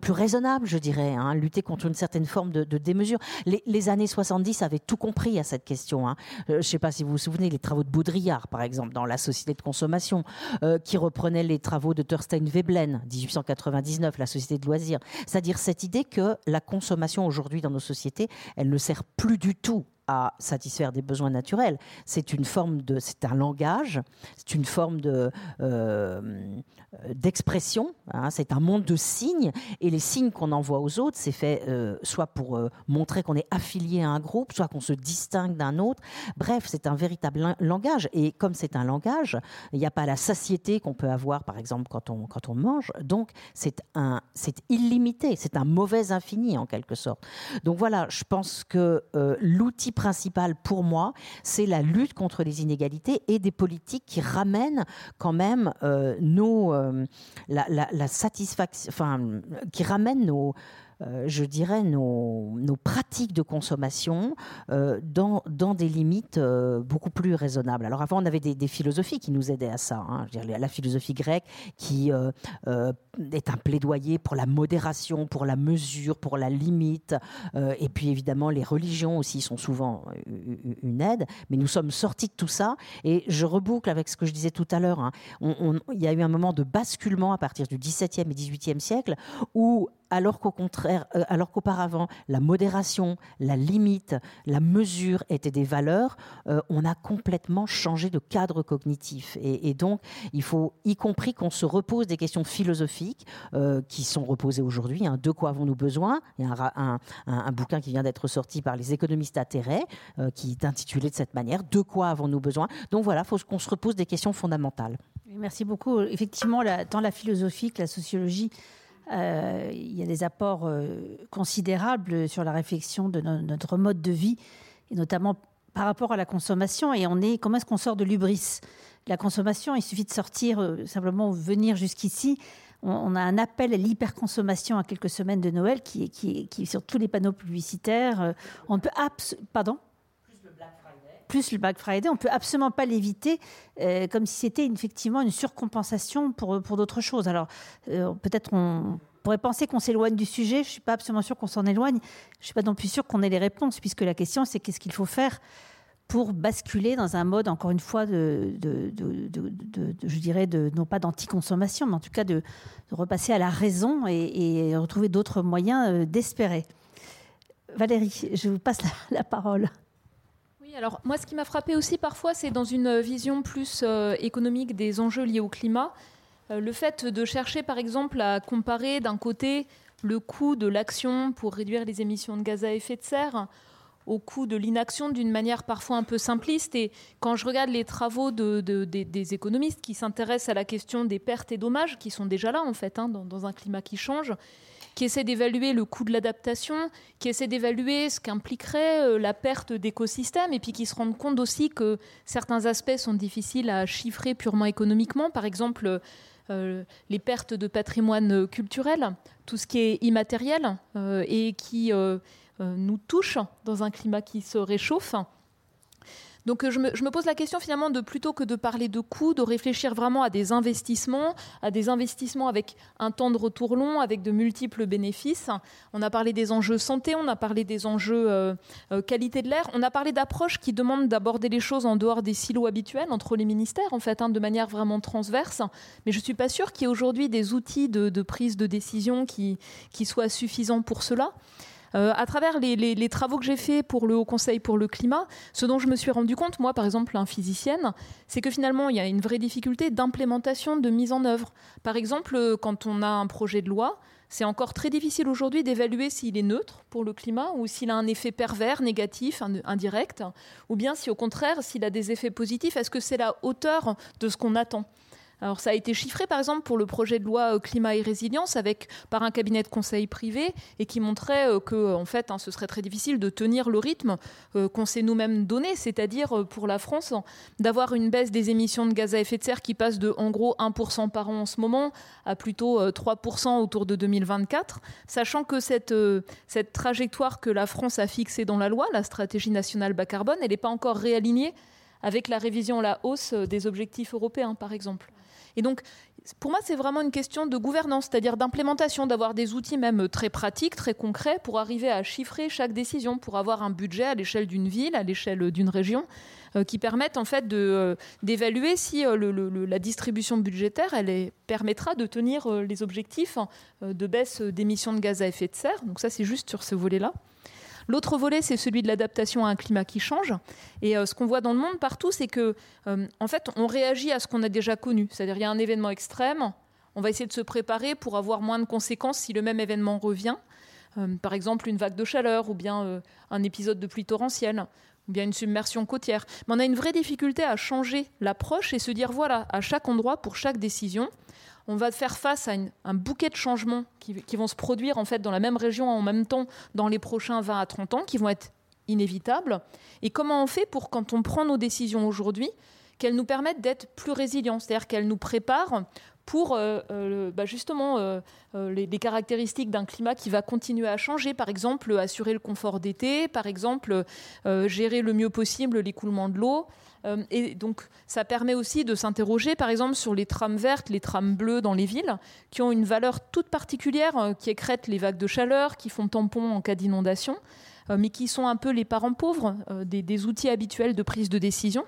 plus, raisonnable, je dirais, hein, lutter contre une certaine forme de, démesure. Les, années 70 avaient tout compris à cette question. Hein. Euh, je ne sais pas si vous vous souvenez, les travaux de Baudrillard, par exemple, dans La Société de consommation, euh, qui reprenaient les travaux de Thorstein Veblen, 1899, La Société de loisirs. C'est-à-dire cette idée que la consommation aujourd'hui dans nos sociétés, elle ne sert plus du tout satisfaire des besoins naturels. C'est une forme de, c'est un langage, c'est une forme de euh, d'expression. Hein, c'est un monde de signes et les signes qu'on envoie aux autres, c'est fait euh, soit pour euh, montrer qu'on est affilié à un groupe, soit qu'on se distingue d'un autre. Bref, c'est un véritable langage et comme c'est un langage, il n'y a pas la satiété qu'on peut avoir, par exemple, quand on quand on mange. Donc c'est un, c'est illimité, c'est un mauvais infini en quelque sorte. Donc voilà, je pense que l'outil principal pour moi, c'est la lutte contre les inégalités et des politiques qui ramènent quand même euh, nos, euh, la, satisfaction, enfin, qui ramènent nos, je dirais, nos, pratiques de consommation euh, dans, dans, des limites euh, beaucoup plus raisonnables. Alors avant, on avait des, philosophies qui nous aidaient à ça. Hein. Je la philosophie grecque qui est un plaidoyer pour la modération, pour la mesure, pour la limite. et puis évidemment, les religions aussi sont souvent une aide. Mais nous sommes sortis de tout ça. Et je reboucle avec ce que je disais tout à l'heure. Hein. Il y a eu un moment de basculement à partir du XVIIe et XVIIIe siècle où alors qu'au contraire, euh, alors qu'auparavant, la modération, la limite, la mesure étaient des valeurs, euh, on a complètement changé de cadre cognitif. Et, donc, il faut, y compris qu'on se repose des questions philosophiques euh, qui sont reposées aujourd'hui. Hein. de quoi avons-nous besoin? Il y a un, bouquin qui vient d'être sorti par les économistes atterrés, qui est intitulé de cette manière De quoi avons-nous besoin? Donc voilà, il faut qu'on se repose des questions fondamentales. Merci beaucoup. Effectivement, tant la philosophie que la sociologie euh, il y a des apports euh, considérables sur la réflexion de notre mode de vie, et notamment par rapport à la consommation. Et on est, comment est-ce qu'on sort de l'ubris? La consommation, il suffit de sortir, euh, simplement venir jusqu'ici. On, a un appel à l'hyperconsommation à quelques semaines de Noël qui est, qui qui sur tous les panneaux publicitaires. On peut pardon? Plus le Black Friday, on peut absolument pas l'éviter, comme si c'était effectivement une surcompensation pour, pour d'autres choses. Alors, peut-être on pourrait penser qu'on s'éloigne du sujet. Je ne suis pas absolument sûre qu'on s'en éloigne. Je ne suis pas non plus sûre qu'on ait les réponses, puisque la question, c'est qu'est-ce qu'il faut faire pour basculer dans un mode, encore une fois, de, je dirais, de, non pas d'anticonsommation, mais en tout cas de, repasser à la raison et, retrouver d'autres moyens euh, d'espérer. Valérie, je vous passe la, parole. Alors moi, ce qui m'a frappé aussi parfois, c'est dans une vision plus euh, économique des enjeux liés au climat, euh, le fait de chercher, par exemple, à comparer d'un côté le coût de l'action pour réduire les émissions de gaz à effet de serre au coût de l'inaction d'une manière parfois un peu simpliste. Et quand je regarde les travaux des, économistes qui s'intéressent à la question des pertes et dommages, qui sont déjà là en fait, hein, dans, un climat qui change, qui essaient d'évaluer le coût de l'adaptation, qui essaient d'évaluer ce qu'impliquerait euh, la perte d'écosystèmes, et puis qui se rendent compte aussi que certains aspects sont difficiles à chiffrer purement économiquement. Par exemple, euh, les pertes de patrimoine culturel, tout ce qui est immatériel euh, et qui euh, nous touche dans un climat qui se réchauffe. Donc euh, je me, pose la question finalement de plutôt que de parler de coûts, de réfléchir vraiment à des investissements, à des investissements avec un temps de retour long, avec de multiples bénéfices. On a parlé des enjeux santé, on a parlé des enjeux euh, qualité de l'air, on a parlé d'approches qui demandent d'aborder les choses en dehors des silos habituels entre les ministères, en fait, hein, de manière vraiment transverse. Mais je suis pas sûre qu'il y ait aujourd'hui des outils de, prise de décision qui soient suffisants pour cela. Euh, à travers les, travaux que j'ai faits pour le Haut Conseil pour le climat, ce dont je me suis rendu compte, moi par exemple, un physicienne, c'est que finalement il y a une vraie difficulté d'implémentation, de mise en œuvre. Par exemple, quand on a un projet de loi, c'est encore très difficile aujourd'hui d'évaluer s'il est neutre pour le climat ou s'il a un effet pervers, négatif, indirect, ou bien si au contraire, s'il a des effets positifs, est-ce que c'est la hauteur de ce qu'on attend? Alors ça a été chiffré par exemple pour le projet de loi euh, climat et résilience avec par un cabinet de conseil privé et qui montrait euh, que en fait hein, ce serait très difficile de tenir le rythme euh, qu'on s'est nous-mêmes donné, c'est-à-dire pour la France d'avoir une baisse des émissions de gaz à effet de serre qui passe de en gros 1% par an en ce moment à plutôt 3% autour de 2024, sachant que cette, cette trajectoire que la France a fixée dans la loi, la stratégie nationale bas carbone, elle n'est pas encore réalignée avec la révision à la hausse des objectifs européens, par exemple. Et donc, pour moi, c'est vraiment une question de gouvernance, c'est-à-dire d'implémentation, d'avoir des outils même très pratiques, très concrets, pour arriver à chiffrer chaque décision, pour avoir un budget à l'échelle d'une ville, à l'échelle d'une région, euh, qui permettent en fait euh, d'évaluer si euh, la distribution budgétaire, permettra de tenir les objectifs de baisse d'émissions de gaz à effet de serre. Donc ça, c'est juste sur ce volet-là. L'autre volet, c'est celui de l'adaptation à un climat qui change. Et euh, ce qu'on voit dans le monde partout, c'est que, euh, en fait, on réagit à ce qu'on a déjà connu. C'est-à-dire, il y a un événement extrême, on va essayer de se préparer pour avoir moins de conséquences si le même événement revient. Euh, par exemple, une vague de chaleur ou bien un épisode de pluie torrentielle ou bien une submersion côtière. Mais on a une vraie difficulté à changer l'approche et se dire voilà, à chaque endroit, pour chaque décision, on va faire face à un bouquet de changements qui, vont se produire en fait dans la même région en même temps dans les prochains 20 à 30 ans, qui vont être inévitables. Et comment on fait pour, quand on prend nos décisions aujourd'hui, qu'elles nous permettent d'être plus résilients, c'est-à-dire qu'elles nous préparent pour euh, euh, bah, justement euh, les, les, caractéristiques d'un climat qui va continuer à changer, par exemple assurer le confort d'été, par exemple gérer le mieux possible l'écoulement de l'eau, euh, et donc, ça permet aussi de s'interroger, par exemple, sur les trames vertes, les trames bleues dans les villes, qui ont une valeur toute particulière, euh, qui écrètent les vagues de chaleur, qui font tampon en cas d'inondation, euh, mais qui sont un peu les parents pauvres des, outils habituels de prise de décision.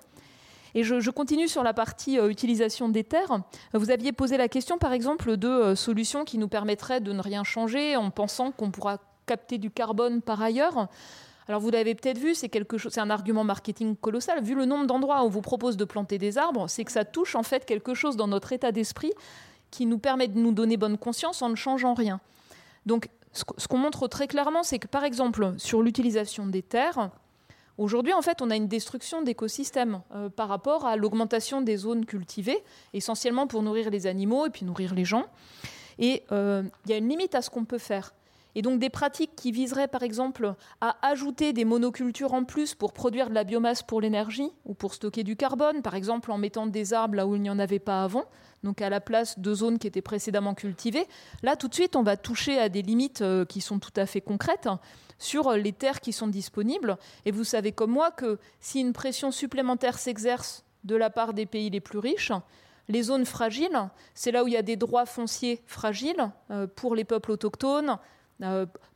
Et je, continue sur la partie utilisation des terres. Vous aviez posé la question, par exemple, de solutions qui nous permettraient de ne rien changer en pensant qu'on pourra capter du carbone par ailleurs. Alors vous l'avez peut-être vu, c'est un argument marketing colossal. Vu le nombre d'endroits où on vous propose de planter des arbres, c'est que ça touche en fait quelque chose dans notre état d'esprit qui nous permet de nous donner bonne conscience en ne changeant rien. Donc ce qu'on montre très clairement, c'est que par exemple sur l'utilisation des terres, Aujourd'hui, en fait, on a une destruction d'écosystèmes euh, par rapport à l'augmentation des zones cultivées, essentiellement pour nourrir les animaux et puis nourrir les gens. Et euh, il y a une limite à ce qu'on peut faire. Et donc des pratiques qui viseraient par exemple à ajouter des monocultures en plus pour produire de la biomasse pour l'énergie ou pour stocker du carbone, par exemple en mettant des arbres là où il n'y en avait pas avant, donc à la place de zones qui étaient précédemment cultivées. Là tout de suite on va toucher à des limites euh, qui sont tout à fait concrètes sur les terres qui sont disponibles. Et vous savez comme moi que si une pression supplémentaire s'exerce de la part des pays les plus riches, les zones fragiles, c'est là où il y a des droits fonciers fragiles pour les peuples autochtones,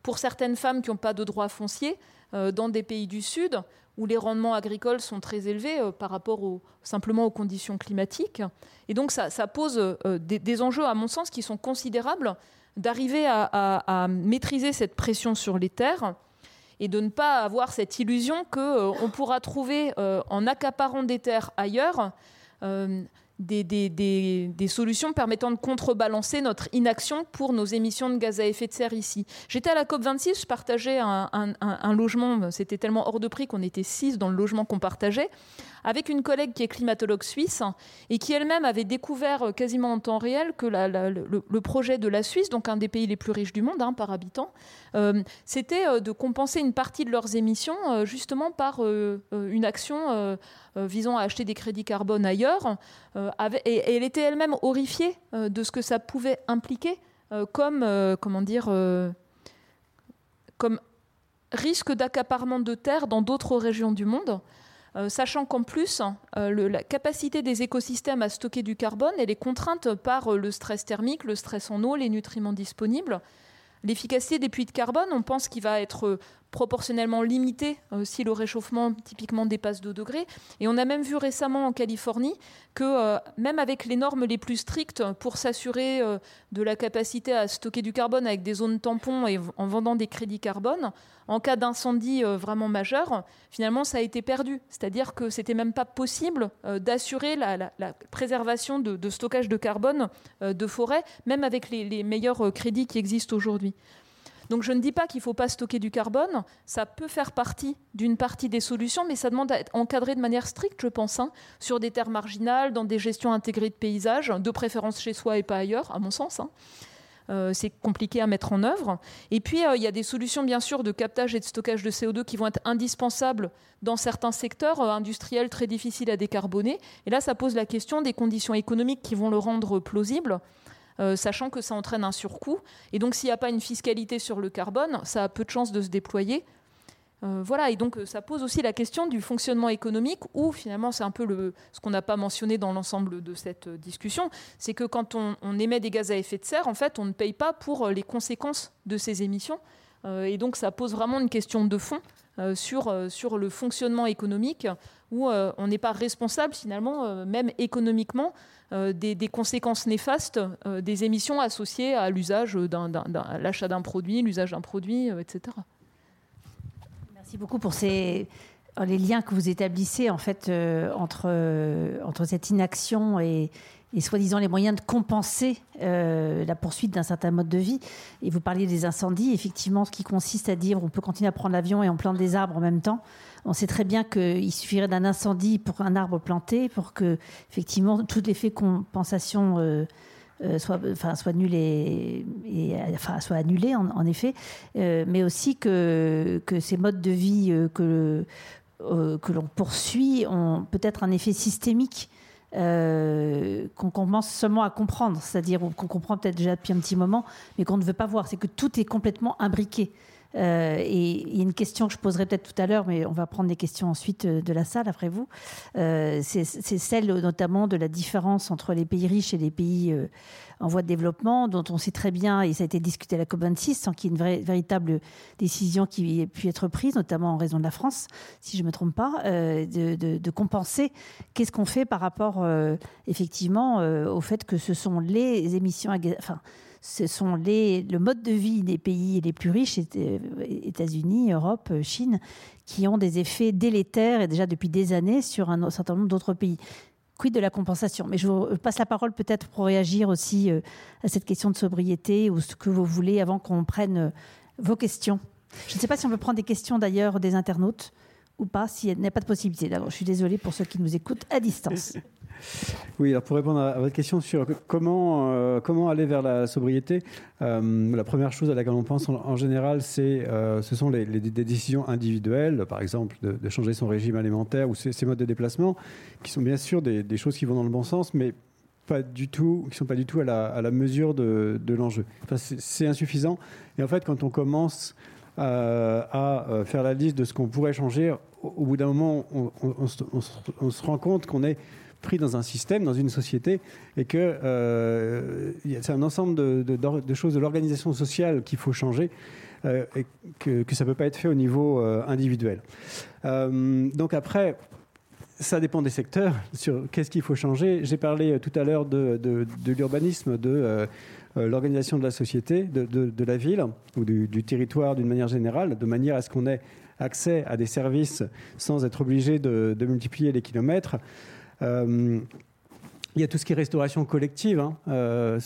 pour certaines femmes qui n'ont pas de droits fonciers, dans des pays du Sud, où les rendements agricoles sont très élevés par rapport simplement aux conditions climatiques. Et donc ça, pose des, enjeux, à mon sens, qui sont considérables d'arriver à, maîtriser cette pression sur les terres et de ne pas avoir cette illusion qu'on euh, pourra trouver euh, en accaparant des terres ailleurs euh, des, solutions permettant de contrebalancer notre inaction pour nos émissions de gaz à effet de serre ici. J'étais à la COP26, je partageais un, logement, c'était tellement hors de prix qu'on était six dans le logement qu'on partageait avec une collègue qui est climatologue suisse et qui elle-même avait découvert euh, quasiment en temps réel que le, projet de la Suisse, donc un des pays les plus riches du monde hein, par habitant, euh, c'était euh, de compenser une partie de leurs émissions justement par une action visant à acheter des crédits carbone ailleurs. et, elle était elle-même horrifiée de ce que ça pouvait impliquer comme, comment dire, comme risque d'accaparement de terres dans d'autres régions du monde. Euh, sachant qu'en plus, euh, la capacité des écosystèmes à stocker du carbone, est contrainte par euh, le stress thermique, le stress en eau, les nutriments disponibles. L'efficacité des puits de carbone, on pense qu'il va être proportionnellement limité euh, si le réchauffement typiquement dépasse 2 degrés. Et on a même vu récemment en Californie que euh, même avec les normes les plus strictes pour s'assurer euh, de la capacité à stocker du carbone avec des zones tampons et en vendant des crédits carbone, en cas d'incendie vraiment majeur, finalement ça a été perdu. C'est-à-dire que c'était même pas possible d'assurer la, préservation de, stockage de carbone de forêt, même avec les meilleurs crédits qui existent aujourd'hui. Donc je ne dis pas qu'il ne faut pas stocker du carbone, ça peut faire partie d'une partie des solutions, mais ça demande à encadré de manière stricte, je pense, hein, sur des terres marginales, dans des gestions intégrées de paysages, de préférence chez soi et pas ailleurs, à mon sens. Hein. Euh, c'est compliqué à mettre en œuvre. Et puis, euh, il y a des solutions, bien sûr, de captage et de stockage de CO2 qui vont être indispensables dans certains secteurs euh, industriels très difficiles à décarboner. Et là, ça pose la question des conditions économiques qui vont le rendre plausible. Euh, sachant que ça entraîne un surcoût. Et donc, s'il n'y a pas une fiscalité sur le carbone, ça a peu de chances de se déployer. Euh, voilà, et donc euh, ça pose aussi la question du fonctionnement économique, où finalement c'est un peu le, ce qu'on n'a pas mentionné dans l'ensemble de cette discussion, c'est que quand on, émet des gaz à effet de serre, en fait, on ne paye pas pour les conséquences de ces émissions. et donc ça pose vraiment une question de fond sur, sur le fonctionnement économique, où on n'est pas responsable finalement, même économiquement, euh, des, conséquences néfastes euh, des émissions associées à l'usage l'achat d'un produit, l'usage d'un produit, euh, etc. Merci beaucoup pour les liens que vous établissez en fait entre, cette inaction et, et soi-disant les moyens de compenser la poursuite d'un certain mode de vie. Et vous parliez des incendies, effectivement, ce qui consiste à dire on peut continuer à prendre l'avion et on plante des arbres en même temps. On sait très bien qu'il suffirait d'un incendie pour un arbre planté pour que, effectivement, tout l'effet compensation euh, euh, soit, enfin, soit annulé, en, effet, euh, mais aussi que, que ces modes de vie que, que l'on poursuit ont peut-être un effet systémique. qu'on commence seulement à comprendre, c'est-à-dire qu'on comprend peut-être déjà depuis un petit moment, mais qu'on ne veut pas voir. C'est que tout est complètement imbriqué. Euh, et il y a une question que je poserai peut-être tout à l'heure, mais on va prendre des questions ensuite euh, de la salle après vous. Euh, c'est celle notamment de la différence entre les pays riches et les pays en voie de développement, dont on sait très bien, et ça a été discuté à la COP26, sans qu'il y ait une véritable décision qui ait pu être prise, notamment en raison de la France, si je ne me trompe pas, de, de, compenser. Qu'est-ce qu'on fait par rapport, effectivement, au fait que ce sont les émissions, enfin, ce sont les, le mode de vie des pays les plus riches, États-Unis, Europe, Chine, qui ont des effets délétères et déjà depuis des années sur un certain nombre d'autres pays. Quid de la compensation? Mais je vous passe la parole peut-être pour réagir aussi euh, à cette question de sobriété ou ce que vous voulez avant qu'on prenne euh, vos questions. Je ne sais pas si on peut prendre des questions d'ailleurs des internautes ou pas, s'il n'y a pas de possibilité. D'abord, je suis désolée pour ceux qui nous écoutent à distance. Oui, alors pour répondre à votre question sur comment, euh, comment aller vers la sobriété, euh, la première chose à laquelle on pense en, général, c'est, euh, ce sont les, des décisions individuelles, par exemple de, changer son régime alimentaire ou ses, modes de déplacement, qui sont bien sûr des, choses qui vont dans le bon sens, mais pas du tout, qui sont pas du tout à la, à la mesure de, de l'enjeu. Enfin, c'est insuffisant. Et en fait, quand on commence à faire la liste de ce qu'on pourrait changer, au, bout d'un moment, on, se rend compte qu'on est pris dans un système, dans une société, et que c'est un ensemble de, choses de l'organisation sociale qu'il faut changer. et que, ça ne peut pas être fait au niveau individuel. donc après, ça dépend des secteurs, sur qu'est-ce qu'il faut changer. J'ai parlé tout à l'heure de, de, l'urbanisme, de euh, l'organisation de la société, de, la ville ou du, territoire d'une manière générale, de manière à ce qu'on ait accès à des services sans être obligé de, multiplier les kilomètres. Euh, il y a tout ce qui est restauration collective. Hein. Euh,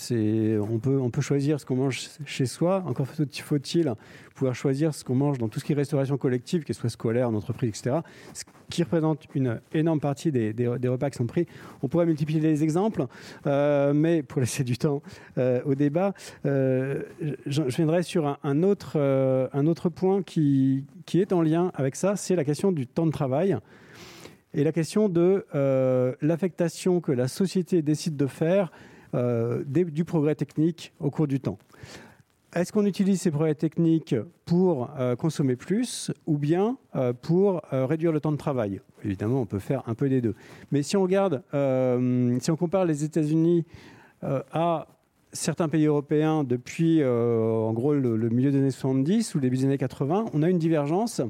on, peut, choisir ce qu'on mange chez soi. Encore faut-il pouvoir choisir ce qu'on mange dans tout ce qui est restauration collective, qu'elle soit scolaire, en entreprise, etc. Ce qui représente une énorme partie des, repas qui sont pris. On pourrait multiplier les exemples, euh, mais pour laisser du temps euh, au débat, je, viendrai sur un, autre, point qui est en lien avec ça, c'est la question du temps de travail et la question de euh, l'affectation que la société décide de faire euh, du progrès technique au cours du temps. Est-ce qu'on utilise ces progrès techniques pour euh, consommer plus ou bien pour réduire le temps de travail? Évidemment, on peut faire un peu des deux. Mais si on regarde, si on compare les États-Unis à certains pays européens depuis, en gros, le, le, milieu des années 70 ou début des années 80, on a une divergence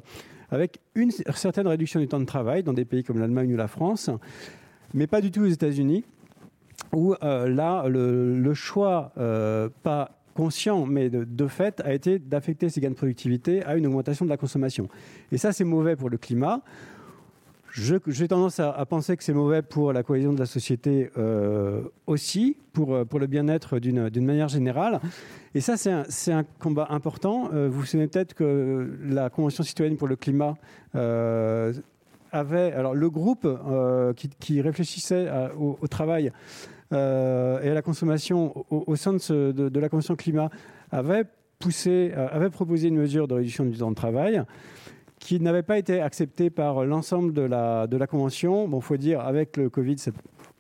avec une certaine réduction du temps de travail dans des pays comme l'Allemagne ou la France, mais pas du tout aux États-Unis, où euh, là, le, choix, euh, pas conscient, mais de, fait, a été d'affecter ces gains de productivité à une augmentation de la consommation. Et ça, c'est mauvais pour le climat. J'ai tendance à, penser que c'est mauvais pour la cohésion de la société euh, aussi, pour, pour le bien-être d'une manière générale. Et ça, c'est un, combat important. Euh, vous vous souvenez peut-être que la Convention citoyenne pour le climat euh, avait. Alors, le groupe euh, qui, réfléchissait au, travail et à la consommation au, sein de, la Convention climat avait poussé, avait proposé une mesure de réduction du temps de travail qui n'avait pas été acceptée par l'ensemble de la, Convention. Bon, faut dire, avec le Covid,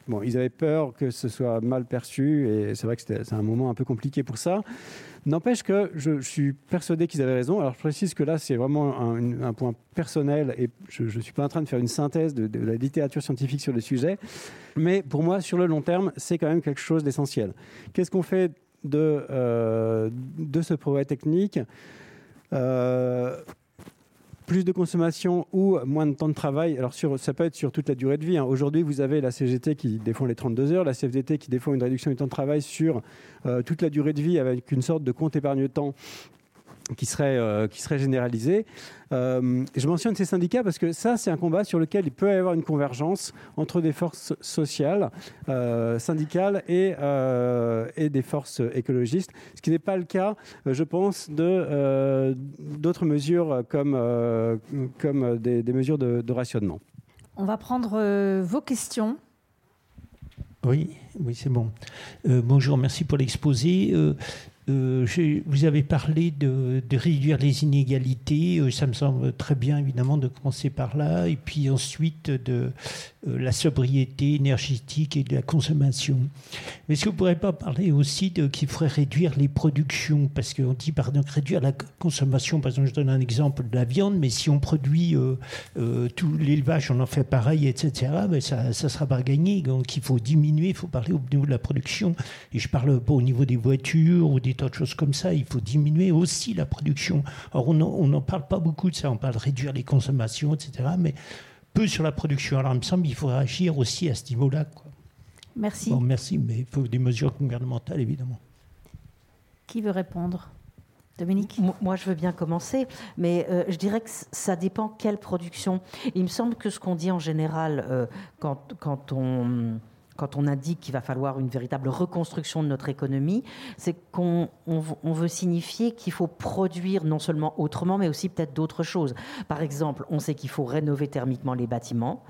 Bon, ils avaient peur que ce soit mal perçu et c'est vrai que c'est un moment un peu compliqué pour ça. N'empêche que je, suis persuadé qu'ils avaient raison. Alors je précise que là, c'est vraiment un, point personnel et je ne suis pas en train de faire une synthèse de, la littérature scientifique sur le sujet. Mais pour moi, sur le long terme, c'est quand même quelque chose d'essentiel. Qu'est-ce qu'on fait de, euh, de ce progrès technique? Euh, plus de consommation ou moins de temps de travail. Alors sur, ça peut être sur toute la durée de vie. Hein. Aujourd'hui, vous avez la CGT qui défend les 32 heures, la CFDT qui défend une réduction du temps de travail sur euh, toute la durée de vie avec une sorte de compte épargne-temps qui serait, euh, qui serait généralisé. Euh, je mentionne ces syndicats parce que ça, c'est un combat sur lequel il peut y avoir une convergence entre des forces sociales, euh, syndicales et, et, des forces écologistes, ce qui n'est pas le cas, je pense, de, d'autres mesures comme, comme des, mesures de, de, rationnement. On va prendre vos questions. Oui, oui, c'est bon. bonjour, merci pour l'exposé. Euh, vous avez parlé de, réduire les inégalités. Euh, ça me semble très bien, évidemment, de commencer par là. Et puis ensuite, de euh, la sobriété énergétique et de la consommation. Mais est-ce que vous ne pourriez pas parler aussi de qu'il faudrait réduire les productions? Parce qu'on dit, pardon, réduire la consommation. Par exemple, je donne un exemple de la viande, mais si on produit tout l'élevage, on en fait pareil, etc., ben ça ne sera pas gagné. Donc il faut diminuer, il faut parler au niveau de la production. Et je parle pas au niveau des voitures ou des tas de choses comme ça. Il faut diminuer aussi la production. Or, on n'en parle pas beaucoup de ça. On parle de réduire les consommations, etc. Mais peu sur la production. Alors, il me semble qu'il faudrait agir aussi à ce niveau-là. Merci. Bon, merci, mais il faut des mesures gouvernementales, évidemment. Qui veut répondre? Dominique? Moi, je veux bien commencer, mais euh, je dirais que ça dépend quelle production. Il me semble que ce qu'on dit en général euh, quand, quand on quand on indique qu'il va falloir une véritable reconstruction de notre économie, c'est qu'on veut signifier qu'il faut produire non seulement autrement, mais aussi peut-être d'autres choses. Par exemple, on sait qu'il faut rénover thermiquement les bâtiments.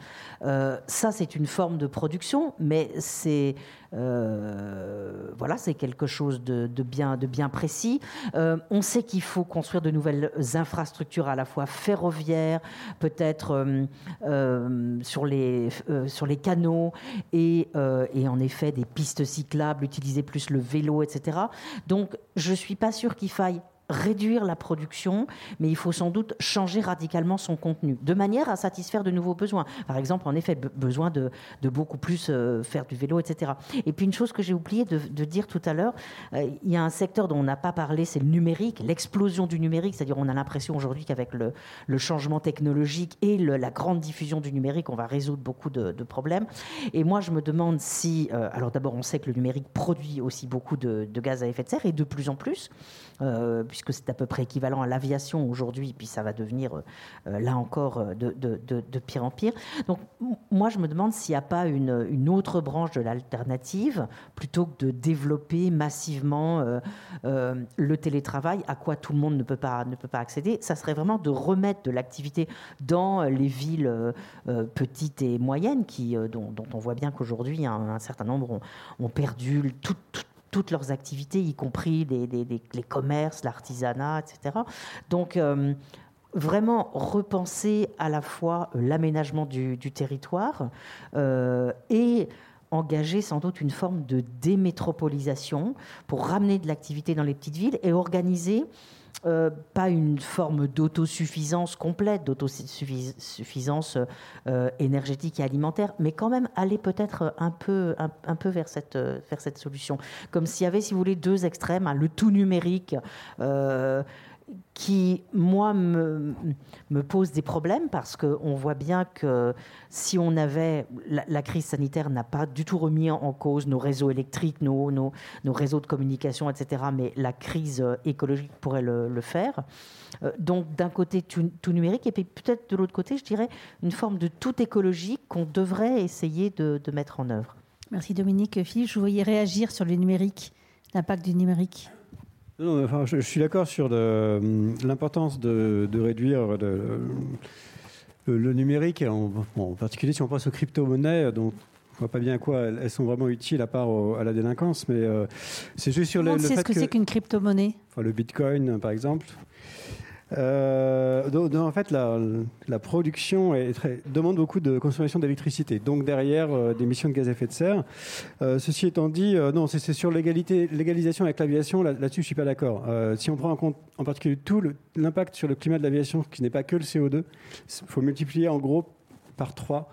Euh, ça, c'est une forme de production, mais c'est voilà, c'est quelque chose de, bien, de bien précis. Euh, on sait qu'il faut construire de nouvelles infrastructures à la fois ferroviaires, peut-être sur, les, sur les canaux, et, et en effet des pistes cyclables, utiliser plus le vélo, etc. Donc, je suis pas sûre qu'il faille réduire la production, mais il faut sans doute changer radicalement son contenu, de manière à satisfaire de nouveaux besoins. Par exemple, en effet, besoin de, beaucoup plus euh, faire du vélo, etc. Et puis une chose que j'ai oublié de, dire tout à l'heure, euh, il y a un secteur dont on n'a pas parlé, c'est le numérique, l'explosion du numérique, c'est-à-dire on a l'impression aujourd'hui qu'avec le, changement technologique et la grande diffusion du numérique, on va résoudre beaucoup de, problèmes. Et moi, je me demande si, euh, alors d'abord, on sait que le numérique produit aussi beaucoup de, gaz à effet de serre et de plus en plus. Euh, puisque c'est à peu près équivalent à l'aviation aujourd'hui, puis ça va devenir, euh, là encore, euh, de, pire en pire. Donc moi, je me demande s'il n'y a pas une, autre branche de l'alternative, plutôt que de développer massivement le télétravail, à quoi tout le monde ne peut pas, ne peut pas accéder, ça serait vraiment de remettre de l'activité dans les villes petites et moyennes, qui, dont, on voit bien qu'aujourd'hui, un, certain nombre ont, perdu tout, tout toutes leurs activités, y compris les, commerces, l'artisanat, etc. Donc, euh, vraiment repenser à la fois euh, l'aménagement du, territoire euh, et engager sans doute une forme de démétropolisation pour ramener de l'activité dans les petites villes et organiser euh, pas une forme d'autosuffisance complète, d'autosuffisance euh, énergétique et alimentaire, mais quand même aller peut-être un peu, un, peu vers, cette, vers cette solution. Comme s'il y avait, si vous voulez, deux extrêmes, hein, le tout numérique. Euh, qui, moi, me, pose des problèmes parce qu'on voit bien que si on avait. La, crise sanitaire n'a pas du tout remis en cause nos réseaux électriques, nos, nos, réseaux de communication, etc. Mais la crise écologique pourrait le, faire. Euh, donc, d'un côté, tout, numérique, et puis peut-être de l'autre côté, je dirais, une forme de tout écologique qu'on devrait essayer de, de mettre en œuvre. Merci Dominique. Philippe, je voyais réagir sur le numérique, l'impact du numérique. Non, enfin, je, suis d'accord sur l'importance de, réduire le, numérique, en, en, particulier si on pense aux crypto-monnaies, dont on voit pas bien à quoi elles sont vraiment utiles à part à la délinquance, mais euh, c'est juste sur le, le fait ce que, c'est qu'une crypto-monnaie. Enfin, le Bitcoin, par exemple. Euh, donc, en fait, la, production demande beaucoup de consommation d'électricité, donc derrière euh, des émissions de gaz à effet de serre. Euh, ceci étant dit, euh, non, c'est sur légalisation avec l'aviation, là, là-dessus je suis pas d'accord. si on prend en compte en particulier tout l'impact sur le climat de l'aviation, qui n'est pas que le CO2, il faut multiplier en gros par 3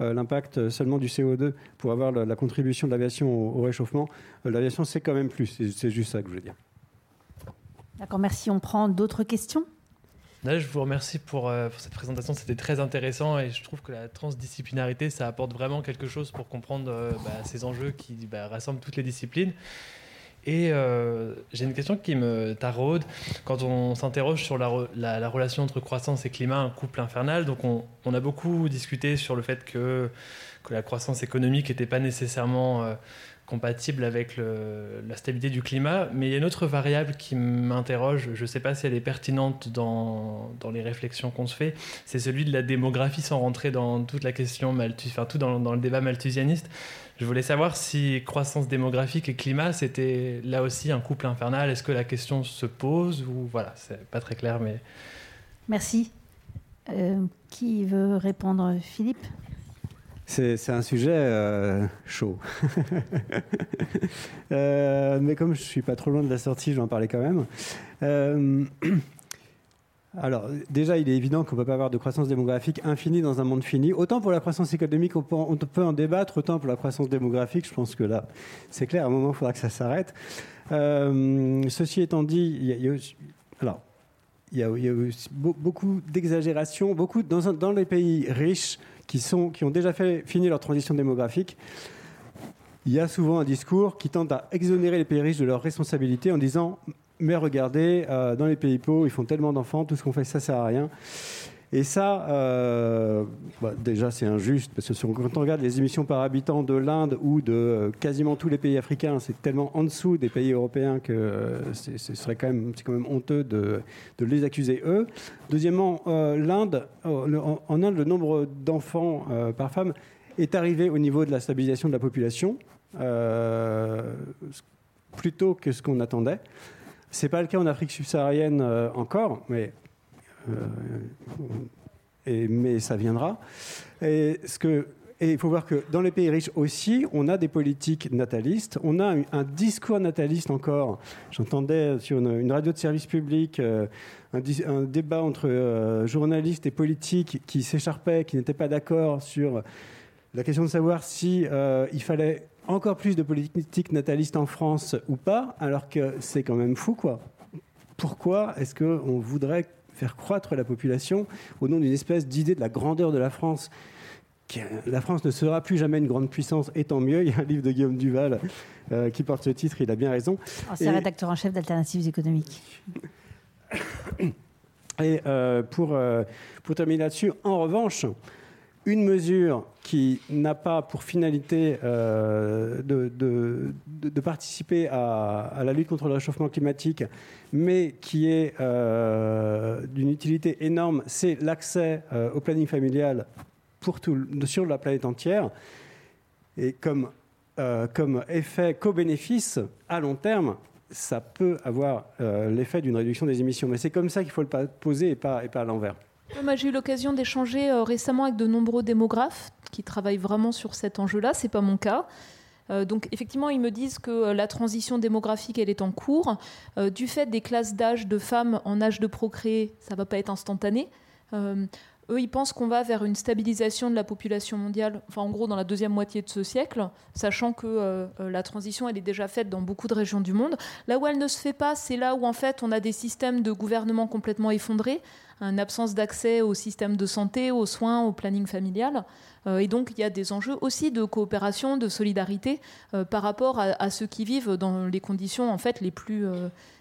l'impact seulement du CO2 pour avoir la, contribution de l'aviation au, au réchauffement. l'aviation, c'est quand même plus. C'est juste ça que je veux dire. D'accord, merci. On prend d'autres questions? Je vous remercie euh, pour, cette présentation, c'était très intéressant et je trouve que la transdisciplinarité, ça apporte vraiment quelque chose pour comprendre euh, bah, ces enjeux qui bah, rassemblent toutes les disciplines. Et euh, j'ai une question qui me taraude. Quand on s'interroge sur la, relation entre croissance et climat, un couple infernal, donc on, a beaucoup discuté sur le fait que, que la croissance économique n'était pas nécessairement compatible avec la stabilité du climat. Mais il y a une autre variable qui m'interroge, je ne sais pas si elle est pertinente dans, dans les réflexions qu'on se fait, c'est celui de la démographie sans rentrer dans toute la question, enfin tout dans, dans, le débat malthusianiste. Je voulais savoir si croissance démographique et climat, c'était là aussi un couple infernal. Est-ce que la question se pose ou voilà, c'est pas très clair, mais... Merci. Euh, qui veut répondre? Philippe? C'est un sujet euh, chaud. Euh, mais comme je ne suis pas trop loin de la sortie, je vais en parler quand même. Euh, alors, déjà, il est évident qu'on ne peut pas avoir de croissance démographique infinie dans un monde fini. Autant pour la croissance économique, on peut, en débattre, autant pour la croissance démographique, je pense que là, c'est clair, à un moment, il faudra que ça s'arrête. ceci étant dit, il y a, alors, il y a, beaucoup d'exagération, beaucoup dans les pays riches, qui, ont déjà fini leur transition démographique, il y a souvent un discours qui tente à exonérer les pays riches de leurs responsabilités en disant Mais regardez, euh, dans les pays pauvres, ils font tellement d'enfants, tout ce qu'on fait, ça sert à rien. Et ça, euh, bah, déjà, c'est injuste, parce que quand on regarde les émissions par habitant de l'Inde ou de euh, quasiment tous les pays africains, c'est tellement en dessous des pays européens que euh, ce serait quand même, c'est quand même honteux de, les accuser eux. Deuxièmement, l'Inde, en Inde, le nombre d'enfants par femme est arrivé au niveau de la stabilisation de la population, plutôt que ce qu'on attendait. C'est pas le cas en Afrique subsaharienne encore, mais et, mais ça viendra. Et il faut voir que dans les pays riches aussi, on a des politiques natalistes, on a un, discours nataliste encore. J'entendais sur une, radio de service public euh, un, débat entre euh, journalistes et politiques qui s'écharpaient, qui n'étaient pas d'accord sur la question de savoir si euh, il fallait encore plus de politique nataliste en France ou pas, alors que c'est quand même fou, quoi. Pourquoi est-ce qu'on voudrait faire croître la population au nom d'une espèce d'idée de la grandeur de la France la France ne sera plus jamais une grande puissance, et tant mieux. Il y a un livre de Guillaume Duval euh, qui porte ce titre, il a bien raison. C'est rédacteur en chef d'Alternatives économiques. Et euh, pour, pour terminer là-dessus, en revanche, une mesure qui n'a pas pour finalité euh, de, participer à, la lutte contre le réchauffement climatique, mais qui est euh, d'une utilité énorme, c'est l'accès euh, au planning familial pour tout, sur la planète entière. Et comme, effet co-bénéfice à long terme, ça peut avoir l'effet d'une réduction des émissions. Mais c'est comme ça qu'il faut le poser et pas, et pas à l'envers. Moi, j'ai eu l'occasion d'échanger euh, récemment avec de nombreux démographes qui travaillent vraiment sur cet enjeu-là. C'est pas mon cas. Euh, donc effectivement, ils me disent que euh, la transition démographique, elle est en cours. du fait des classes d'âge de femmes en âge de procréer, ça va pas être instantané. Eux, ils pensent qu'on va vers une stabilisation de la population mondiale, enfin en gros dans la deuxième moitié de ce siècle, sachant que euh, euh, la transition, elle est déjà faite dans beaucoup de régions du monde. Là où elle ne se fait pas, c'est là où en fait on a des systèmes de gouvernement complètement effondrés, une absence d'accès au système de santé, aux soins, au planning familial. Euh, et donc il y a des enjeux aussi de coopération, de solidarité par rapport à, ceux qui vivent dans les conditions en fait les plus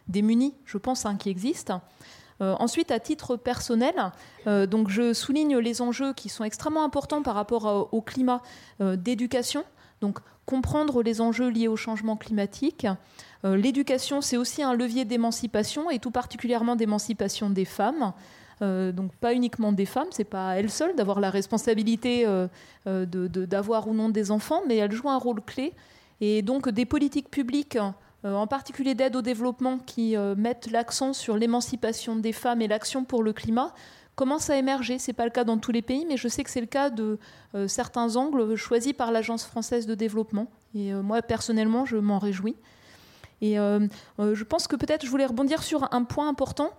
démunies, je pense, hein, qui existent. Euh, ensuite, à titre personnel, euh, donc je souligne les enjeux qui sont extrêmement importants par rapport au climat euh, d'éducation. Donc comprendre les enjeux liés au changement climatique. L'éducation, c'est aussi un levier d'émancipation et tout particulièrement d'émancipation des femmes. donc pas uniquement des femmes, c'est pas elles seules d'avoir la responsabilité d'avoir ou non des enfants, mais elles jouent un rôle clé. Et donc des politiques publiques en particulier d'aide au développement, qui euh, mettent l'accent sur l'émancipation des femmes et l'action pour le climat, commencent à émerger. Ce n'est pas le cas dans tous les pays, mais je sais que c'est le cas de euh, certains angles choisis par l'Agence française de développement. Et moi, personnellement, je m'en réjouis. Et je pense que peut-être je voulais rebondir sur un point important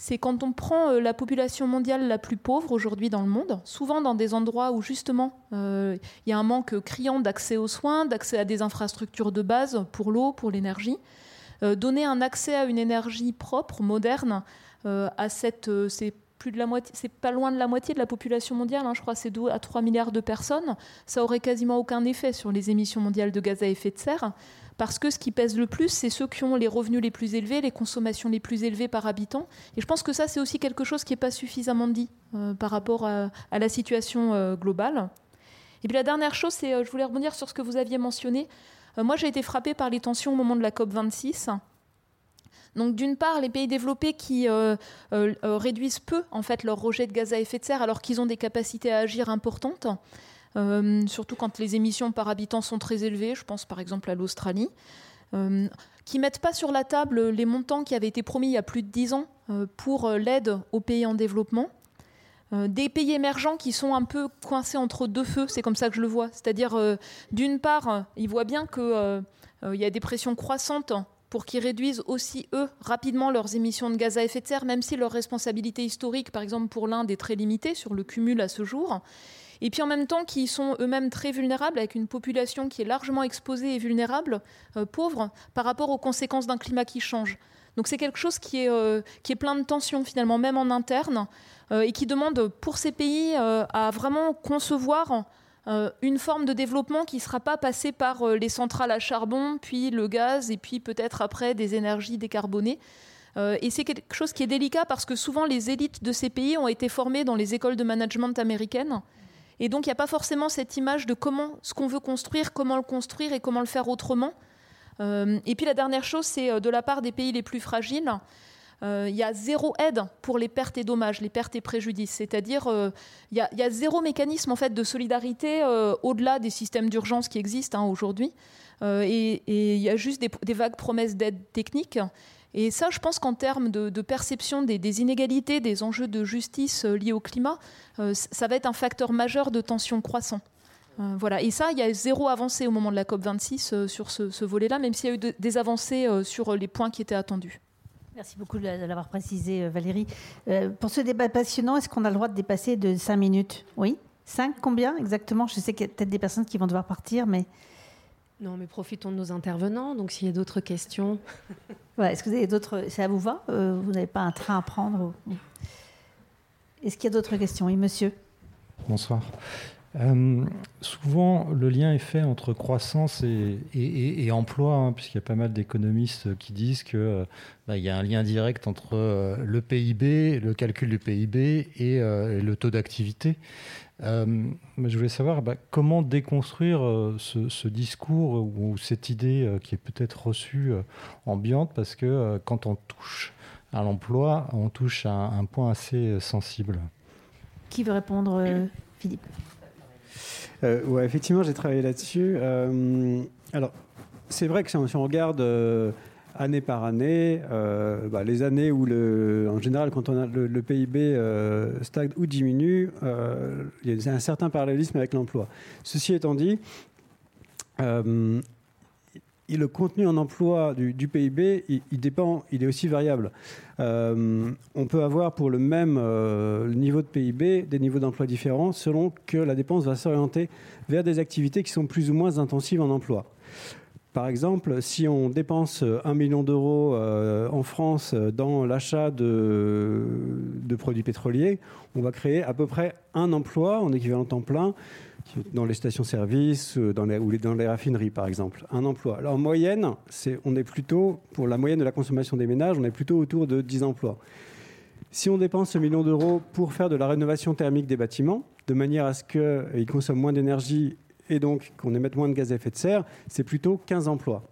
c'est quand on prend euh, la population mondiale la plus pauvre aujourd'hui dans le monde, souvent dans des endroits où justement euh, il y a un manque criant d'accès aux soins, d'accès à des infrastructures de base pour l'eau, pour l'énergie, euh, donner un accès à une énergie propre, moderne, à cette, c'est plus de la moitié, c'est pas loin de la moitié de la population mondiale, hein, je crois c'est 2 à 3 milliards de personnes, ça aurait quasiment aucun effet sur les émissions mondiales de gaz à effet de serre parce que ce qui pèse le plus, c'est ceux qui ont les revenus les plus élevés, les consommations les plus élevées par habitant. Et je pense que ça, c'est aussi quelque chose qui n'est pas suffisamment dit euh, par rapport à, la situation euh, globale. Et puis la dernière chose, c'est, euh, je voulais rebondir sur ce que vous aviez mentionné. moi, j'ai été frappée par les tensions au moment de la COP 26. Donc d'une part, les pays développés qui réduisent peu en fait leur rejet de gaz à effet de serre alors qu'ils ont des capacités à agir importantes. Euh, surtout quand les émissions par habitant sont très élevées, je pense par exemple à l'Australie, euh, qui mettent pas sur la table les montants qui avaient été promis il y a plus de dix ans euh, pour l'aide aux pays en développement. des pays émergents qui sont un peu coincés entre deux feux, c'est comme ça que je le vois. C'est-à-dire, d'une part, ils voient bien qu'il y a des pressions croissantes pour qu'ils réduisent aussi, eux, rapidement leurs émissions de gaz à effet de serre, même si leur responsabilité historique, par exemple pour l'Inde, est très limitée sur le cumul à ce jour et puis en même temps qui sont eux-mêmes très vulnérables, avec une population qui est largement exposée et vulnérable, euh, pauvre, par rapport aux conséquences d'un climat qui change. Donc c'est quelque chose qui est, euh, qui est plein de tensions finalement, même en interne, euh, et qui demande pour ces pays à vraiment concevoir une forme de développement qui ne sera pas passée par les centrales à charbon, puis le gaz, et puis peut-être après des énergies décarbonées. et c'est quelque chose qui est délicat parce que souvent les élites de ces pays ont été formées dans les écoles de management américaines et donc, il n'y a pas forcément cette image de comment ce qu'on veut construire, comment le construire et comment le faire autrement. Euh, et puis la dernière chose, c'est euh, de la part des pays les plus fragiles, euh, il y a zéro aide pour les pertes et dommages, les pertes et préjudices. C'est-à-dire, il y, a zéro mécanisme en fait de solidarité au-delà des systèmes d'urgence qui existent hein, aujourd'hui. et il y a juste des, des vagues promesses d'aide technique. Et ça, je pense qu'en termes de, perception des, inégalités, des enjeux de justice euh, liés au climat, euh, ça va être un facteur majeur de tension croissant. voilà. Et ça, il y a zéro avancée au moment de la COP26 sur ce, volet-là, même s'il y a eu des avancées sur les points qui étaient attendus. Merci beaucoup de l'avoir précisé, Valérie. pour ce débat passionnant, est-ce qu'on a le droit de dépasser de 5 minutes? Oui? 5 Combien exactement? Je sais qu'il y a peut-être des personnes qui vont devoir partir, mais... Non, mais profitons de nos intervenants. Donc, s'il y a d'autres questions. Est-ce que vous avez d'autres. Ça vous va euh, Vous n'avez pas un train à prendre Est-ce qu'il y a d'autres questions? Oui, monsieur. Bonsoir. Euh, souvent, le lien est fait entre croissance et, emploi, hein, puisqu'il y a pas mal d'économistes qui disent qu'il euh, bah, y a un lien direct entre le PIB, le calcul du PIB et le taux d'activité. Euh, je voulais savoir bah, comment déconstruire euh, ce, discours ou, cette idée euh, qui est peut-être reçue ambiante, parce que quand on touche à l'emploi, on touche à un, point assez sensible. Qui veut répondre, Philippe? Ouais, effectivement, j'ai travaillé là-dessus. alors, c'est vrai que si on, si on regarde année par année, euh, bah, les années où, le, en général, quand le, PIB euh, stagne ou diminue, euh, il y a un certain parallélisme avec l'emploi. Ceci étant dit, le contenu en emploi du, PIB, il, dépend, il est aussi variable. on peut avoir pour le même niveau de PIB des niveaux d'emploi différents selon que la dépense va s'orienter vers des activités qui sont plus ou moins intensives en emploi. Par exemple, si on dépense 1 million d'euros euh, en France dans l'achat de, produits pétroliers, on va créer à peu près un emploi en équivalent temps plein dans les stations-service euh, ou dans les raffineries, par exemple. Un emploi. Alors, en moyenne, on est plutôt, pour la moyenne de la consommation des ménages, on est plutôt autour de 10 emplois. Si on dépense ce million d'euros pour faire de la rénovation thermique des bâtiments, de manière à ce qu'ils consomment moins d'énergie et donc qu'on émette moins de gaz à effet de serre, c'est plutôt 15 emplois.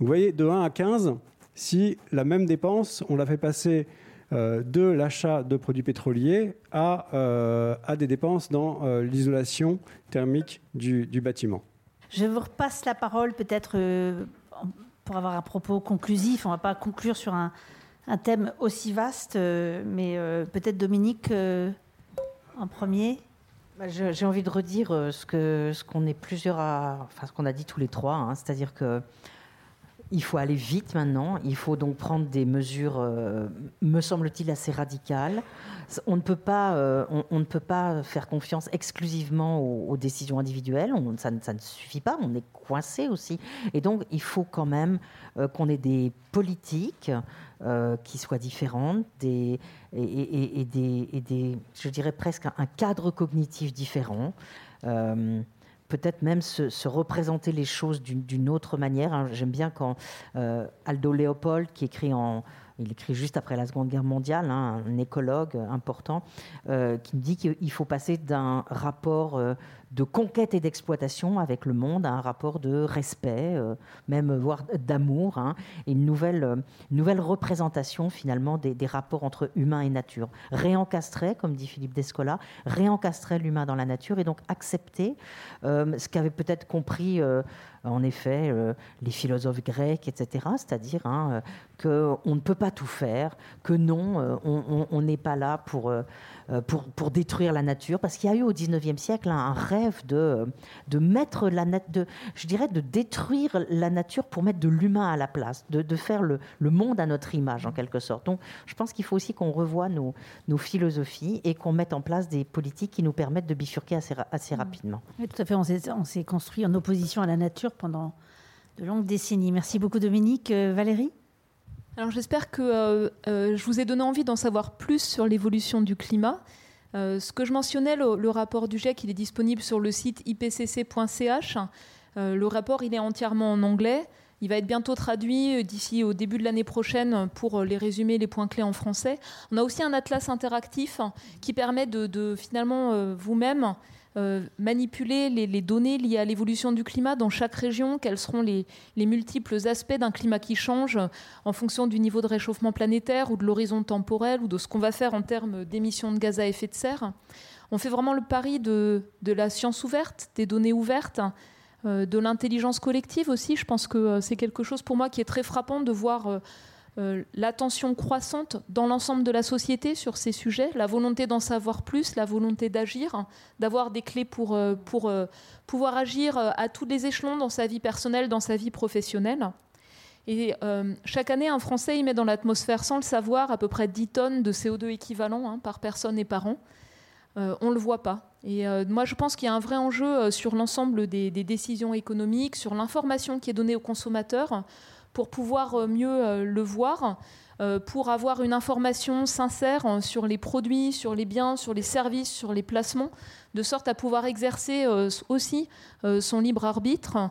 vous voyez, de 1 à 15, si la même dépense, on la fait passer euh, de l'achat de produits pétroliers à, euh, à des dépenses dans euh, l'isolation thermique du, bâtiment. Je vous repasse la parole peut-être pour avoir un propos conclusif. On ne va pas conclure sur un, un thème aussi vaste, mais peut-être Dominique en premier. Bah, j'ai envie de redire euh, ce que ce qu'on est plusieurs à, enfin ce qu'on a dit tous les trois, hein. c'est-à-dire que il faut aller vite maintenant. Il faut donc prendre des mesures, euh, me semble-t-il, assez radicales. On ne peut pas, euh, on, ne peut pas faire confiance exclusivement aux, décisions individuelles. ça, ne suffit pas. On est coincé aussi. Et donc, il faut quand même qu'on ait des politiques euh, qui soient différentes et, et, des, je dirais presque un cadre cognitif différent. Peut-être même se, représenter les choses d'une autre manière. Hein. J'aime bien quand euh, Aldo Leopold, qui écrit en, il écrit juste après la Seconde Guerre mondiale, hein, un écologue important, euh, qui me dit qu'il faut passer d'un rapport euh, de conquête et d'exploitation avec le monde un rapport de respect, euh, même voire d'amour, hein, une nouvelle, nouvelle représentation finalement des, rapports entre humain et nature. Réencastrer, comme dit Philippe Descola, réencastrer l'humain dans la nature et donc accepter ce qu'avait peut-être compris en effet les philosophes grecs, etc., c'est-à-dire hein, qu'on ne peut pas tout faire, que non, euh, on n'est pas là pour, euh, euh, pour, pour, détruire la nature, parce qu'il y a eu au XIXe siècle un rêve de, de mettre la de, je dirais, de détruire la nature pour mettre de l'humain à la place, de, de faire le, le, monde à notre image en quelque sorte. Donc, je pense qu'il faut aussi qu'on revoie nos, nos philosophies et qu'on mette en place des politiques qui nous permettent de bifurquer assez, assez mmh. rapidement. Oui, tout à fait. On s'est construit en opposition à la nature pendant de longues décennies. Merci beaucoup, Dominique. Valérie? Alors j'espère que euh, euh, je vous ai donné envie d'en savoir plus sur l'évolution du climat. Euh, ce que je mentionnais, le, rapport du GIEC, il est disponible sur le site ipcc.ch. le rapport, il est entièrement en anglais. Il va être bientôt traduit d'ici au début de l'année prochaine pour les résumer, les points clés en français. On a aussi un atlas interactif qui permet de finalement vous-même euh, manipuler les, données liées à l'évolution du climat dans chaque région, quels seront les, multiples aspects d'un climat qui change en fonction du niveau de réchauffement planétaire ou de l'horizon temporel ou de ce qu'on va faire en termes d'émissions de gaz à effet de serre. On fait vraiment le pari de, la science ouverte, des données ouvertes, euh, de l'intelligence collective aussi. Je pense que euh, c'est quelque chose pour moi qui est très frappant de voir euh, l'attention croissante dans l'ensemble de la société sur ces sujets, la volonté d'en savoir plus, la volonté d'agir, d'avoir des clés pour, euh, euh, pouvoir agir à tous les échelons dans sa vie personnelle, dans sa vie professionnelle. Et chaque année, un Français y met dans l'atmosphère, sans le savoir, à peu près 10 tonnes de CO2 équivalent hein, par personne et par an. on ne le voit pas. Et moi, je pense qu'il y a un vrai enjeu sur l'ensemble des, décisions économiques, sur l'information qui est donnée aux consommateurs pour pouvoir euh, mieux euh, le voir, euh, pour avoir une information sincère sur les produits, sur les biens, sur les services, sur les placements, de sorte à pouvoir exercer aussi son libre arbitre.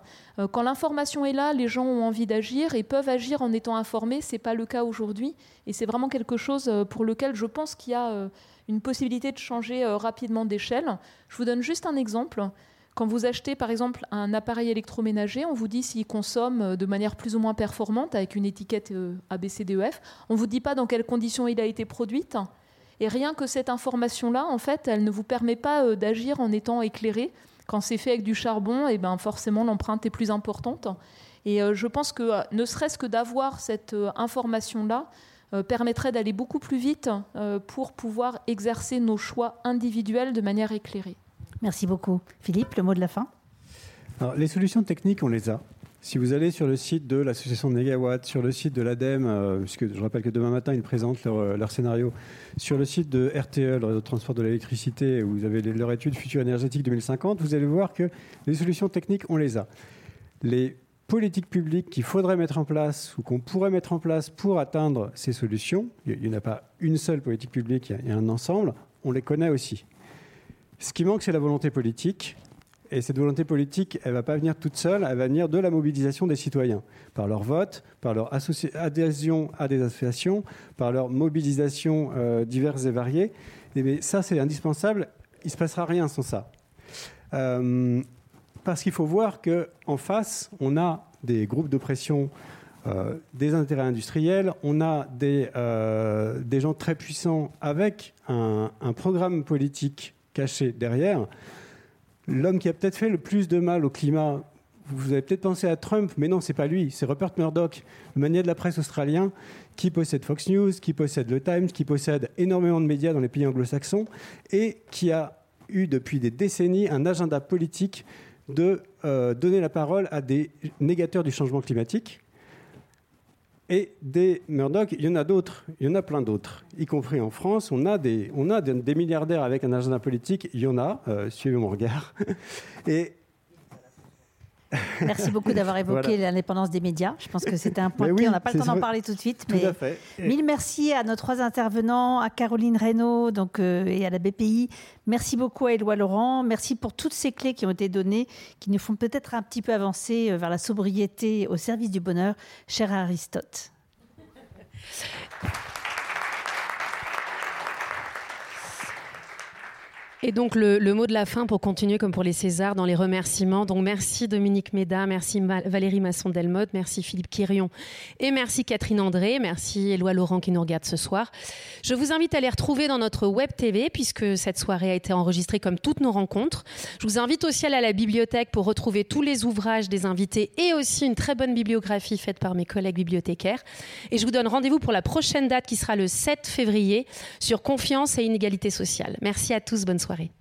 Quand l'information est là, les gens ont envie d'agir et peuvent agir en étant informés. Ce n'est pas le cas aujourd'hui. Et c'est vraiment quelque chose pour lequel je pense qu'il y a une possibilité de changer rapidement d'échelle. Je vous donne juste un exemple. Quand vous achetez par exemple un appareil électroménager, on vous dit s'il consomme euh, de manière plus ou moins performante avec une étiquette euh, ABCDEF. On ne vous dit pas dans quelles conditions il a été produit. Et rien que cette information-là, en fait, elle ne vous permet pas euh, d'agir en étant éclairé. Quand c'est fait avec du charbon, et eh ben forcément l'empreinte est plus importante. Et je pense que ne serait-ce que d'avoir cette information-là permettrait d'aller beaucoup plus vite pour pouvoir exercer nos choix individuels de manière éclairée. Merci beaucoup. Philippe, le mot de la fin Alors, Les solutions techniques, on les a. Si vous allez sur le site de l'association Negawatt, sur le site de l'ADEME, euh, puisque je rappelle que demain matin, ils présentent leur, euh, scénario, sur le site de RTE, le réseau de transport de l'électricité, où vous avez leur étude future énergétique 2050, vous allez voir que les solutions techniques, on les a. Les politiques publiques qu'il faudrait mettre en place ou qu'on pourrait mettre en place pour atteindre ces solutions, il n'y en a pas une seule politique publique, il y a un ensemble, on les connaît aussi. Ce qui manque, c'est la volonté politique. Et cette volonté politique, elle ne va pas venir toute seule, elle va venir de la mobilisation des citoyens, par leur vote, par leur adhésion à des associations, par leur mobilisation euh, diverses et variées. mais ça, c'est indispensable. Il ne se passera rien sans ça. Euh, parce qu'il faut voir qu'en face, on a des groupes d'oppression, euh, des intérêts industriels, on a des, gens très puissants avec un programme politique caché derrière. L'homme qui a peut-être fait le plus de mal au climat, vous avez peut-être pensé à Trump, mais non, c'est pas lui, c'est Rupert Murdoch, le manier de la presse australien, qui possède Fox News, qui possède le Times, qui possède énormément de médias dans les pays anglo-saxons, et qui a eu depuis des décennies un agenda politique de euh, donner la parole à des négateurs du changement climatique, et des Murdoch, il y en a d'autres, il y en a plein d'autres, y compris en France. On a des, on a des, milliardaires avec un agenda politique, il y en a, euh, suivez mon regard. Merci beaucoup d'avoir évoqué l'indépendance des médias. Je pense que c'était un point clé. on n'a pas le temps d'en parler tout de suite. mais Mille merci à nos trois intervenants, à Caroline Reynaud donc, euh, et à la BPI. Merci beaucoup à Éloi Laurent. Merci pour toutes ces clés qui ont été données, qui nous font peut-être un petit peu avancer euh, vers la sobriété au service du bonheur, cher Aristote. Et donc le, mot de la fin pour continuer comme pour les Césars dans les remerciements. Donc merci Dominique Méda, merci Valérie Masson-Delmotte, merci Philippe Quirion et merci Catherine André, merci Éloi Laurent qui nous regarde ce soir. Je vous invite à les retrouver dans notre web TV puisque cette soirée a été enregistrée comme toutes nos rencontres. Je vous invite aussi à aller à la bibliothèque pour retrouver tous les ouvrages des invités et aussi une très bonne bibliographie faite par mes collègues bibliothécaires. Et je vous donne rendez-vous pour la prochaine date qui sera le 7 février sur confiance et inégalité sociale. Merci à tous, bonne soirée.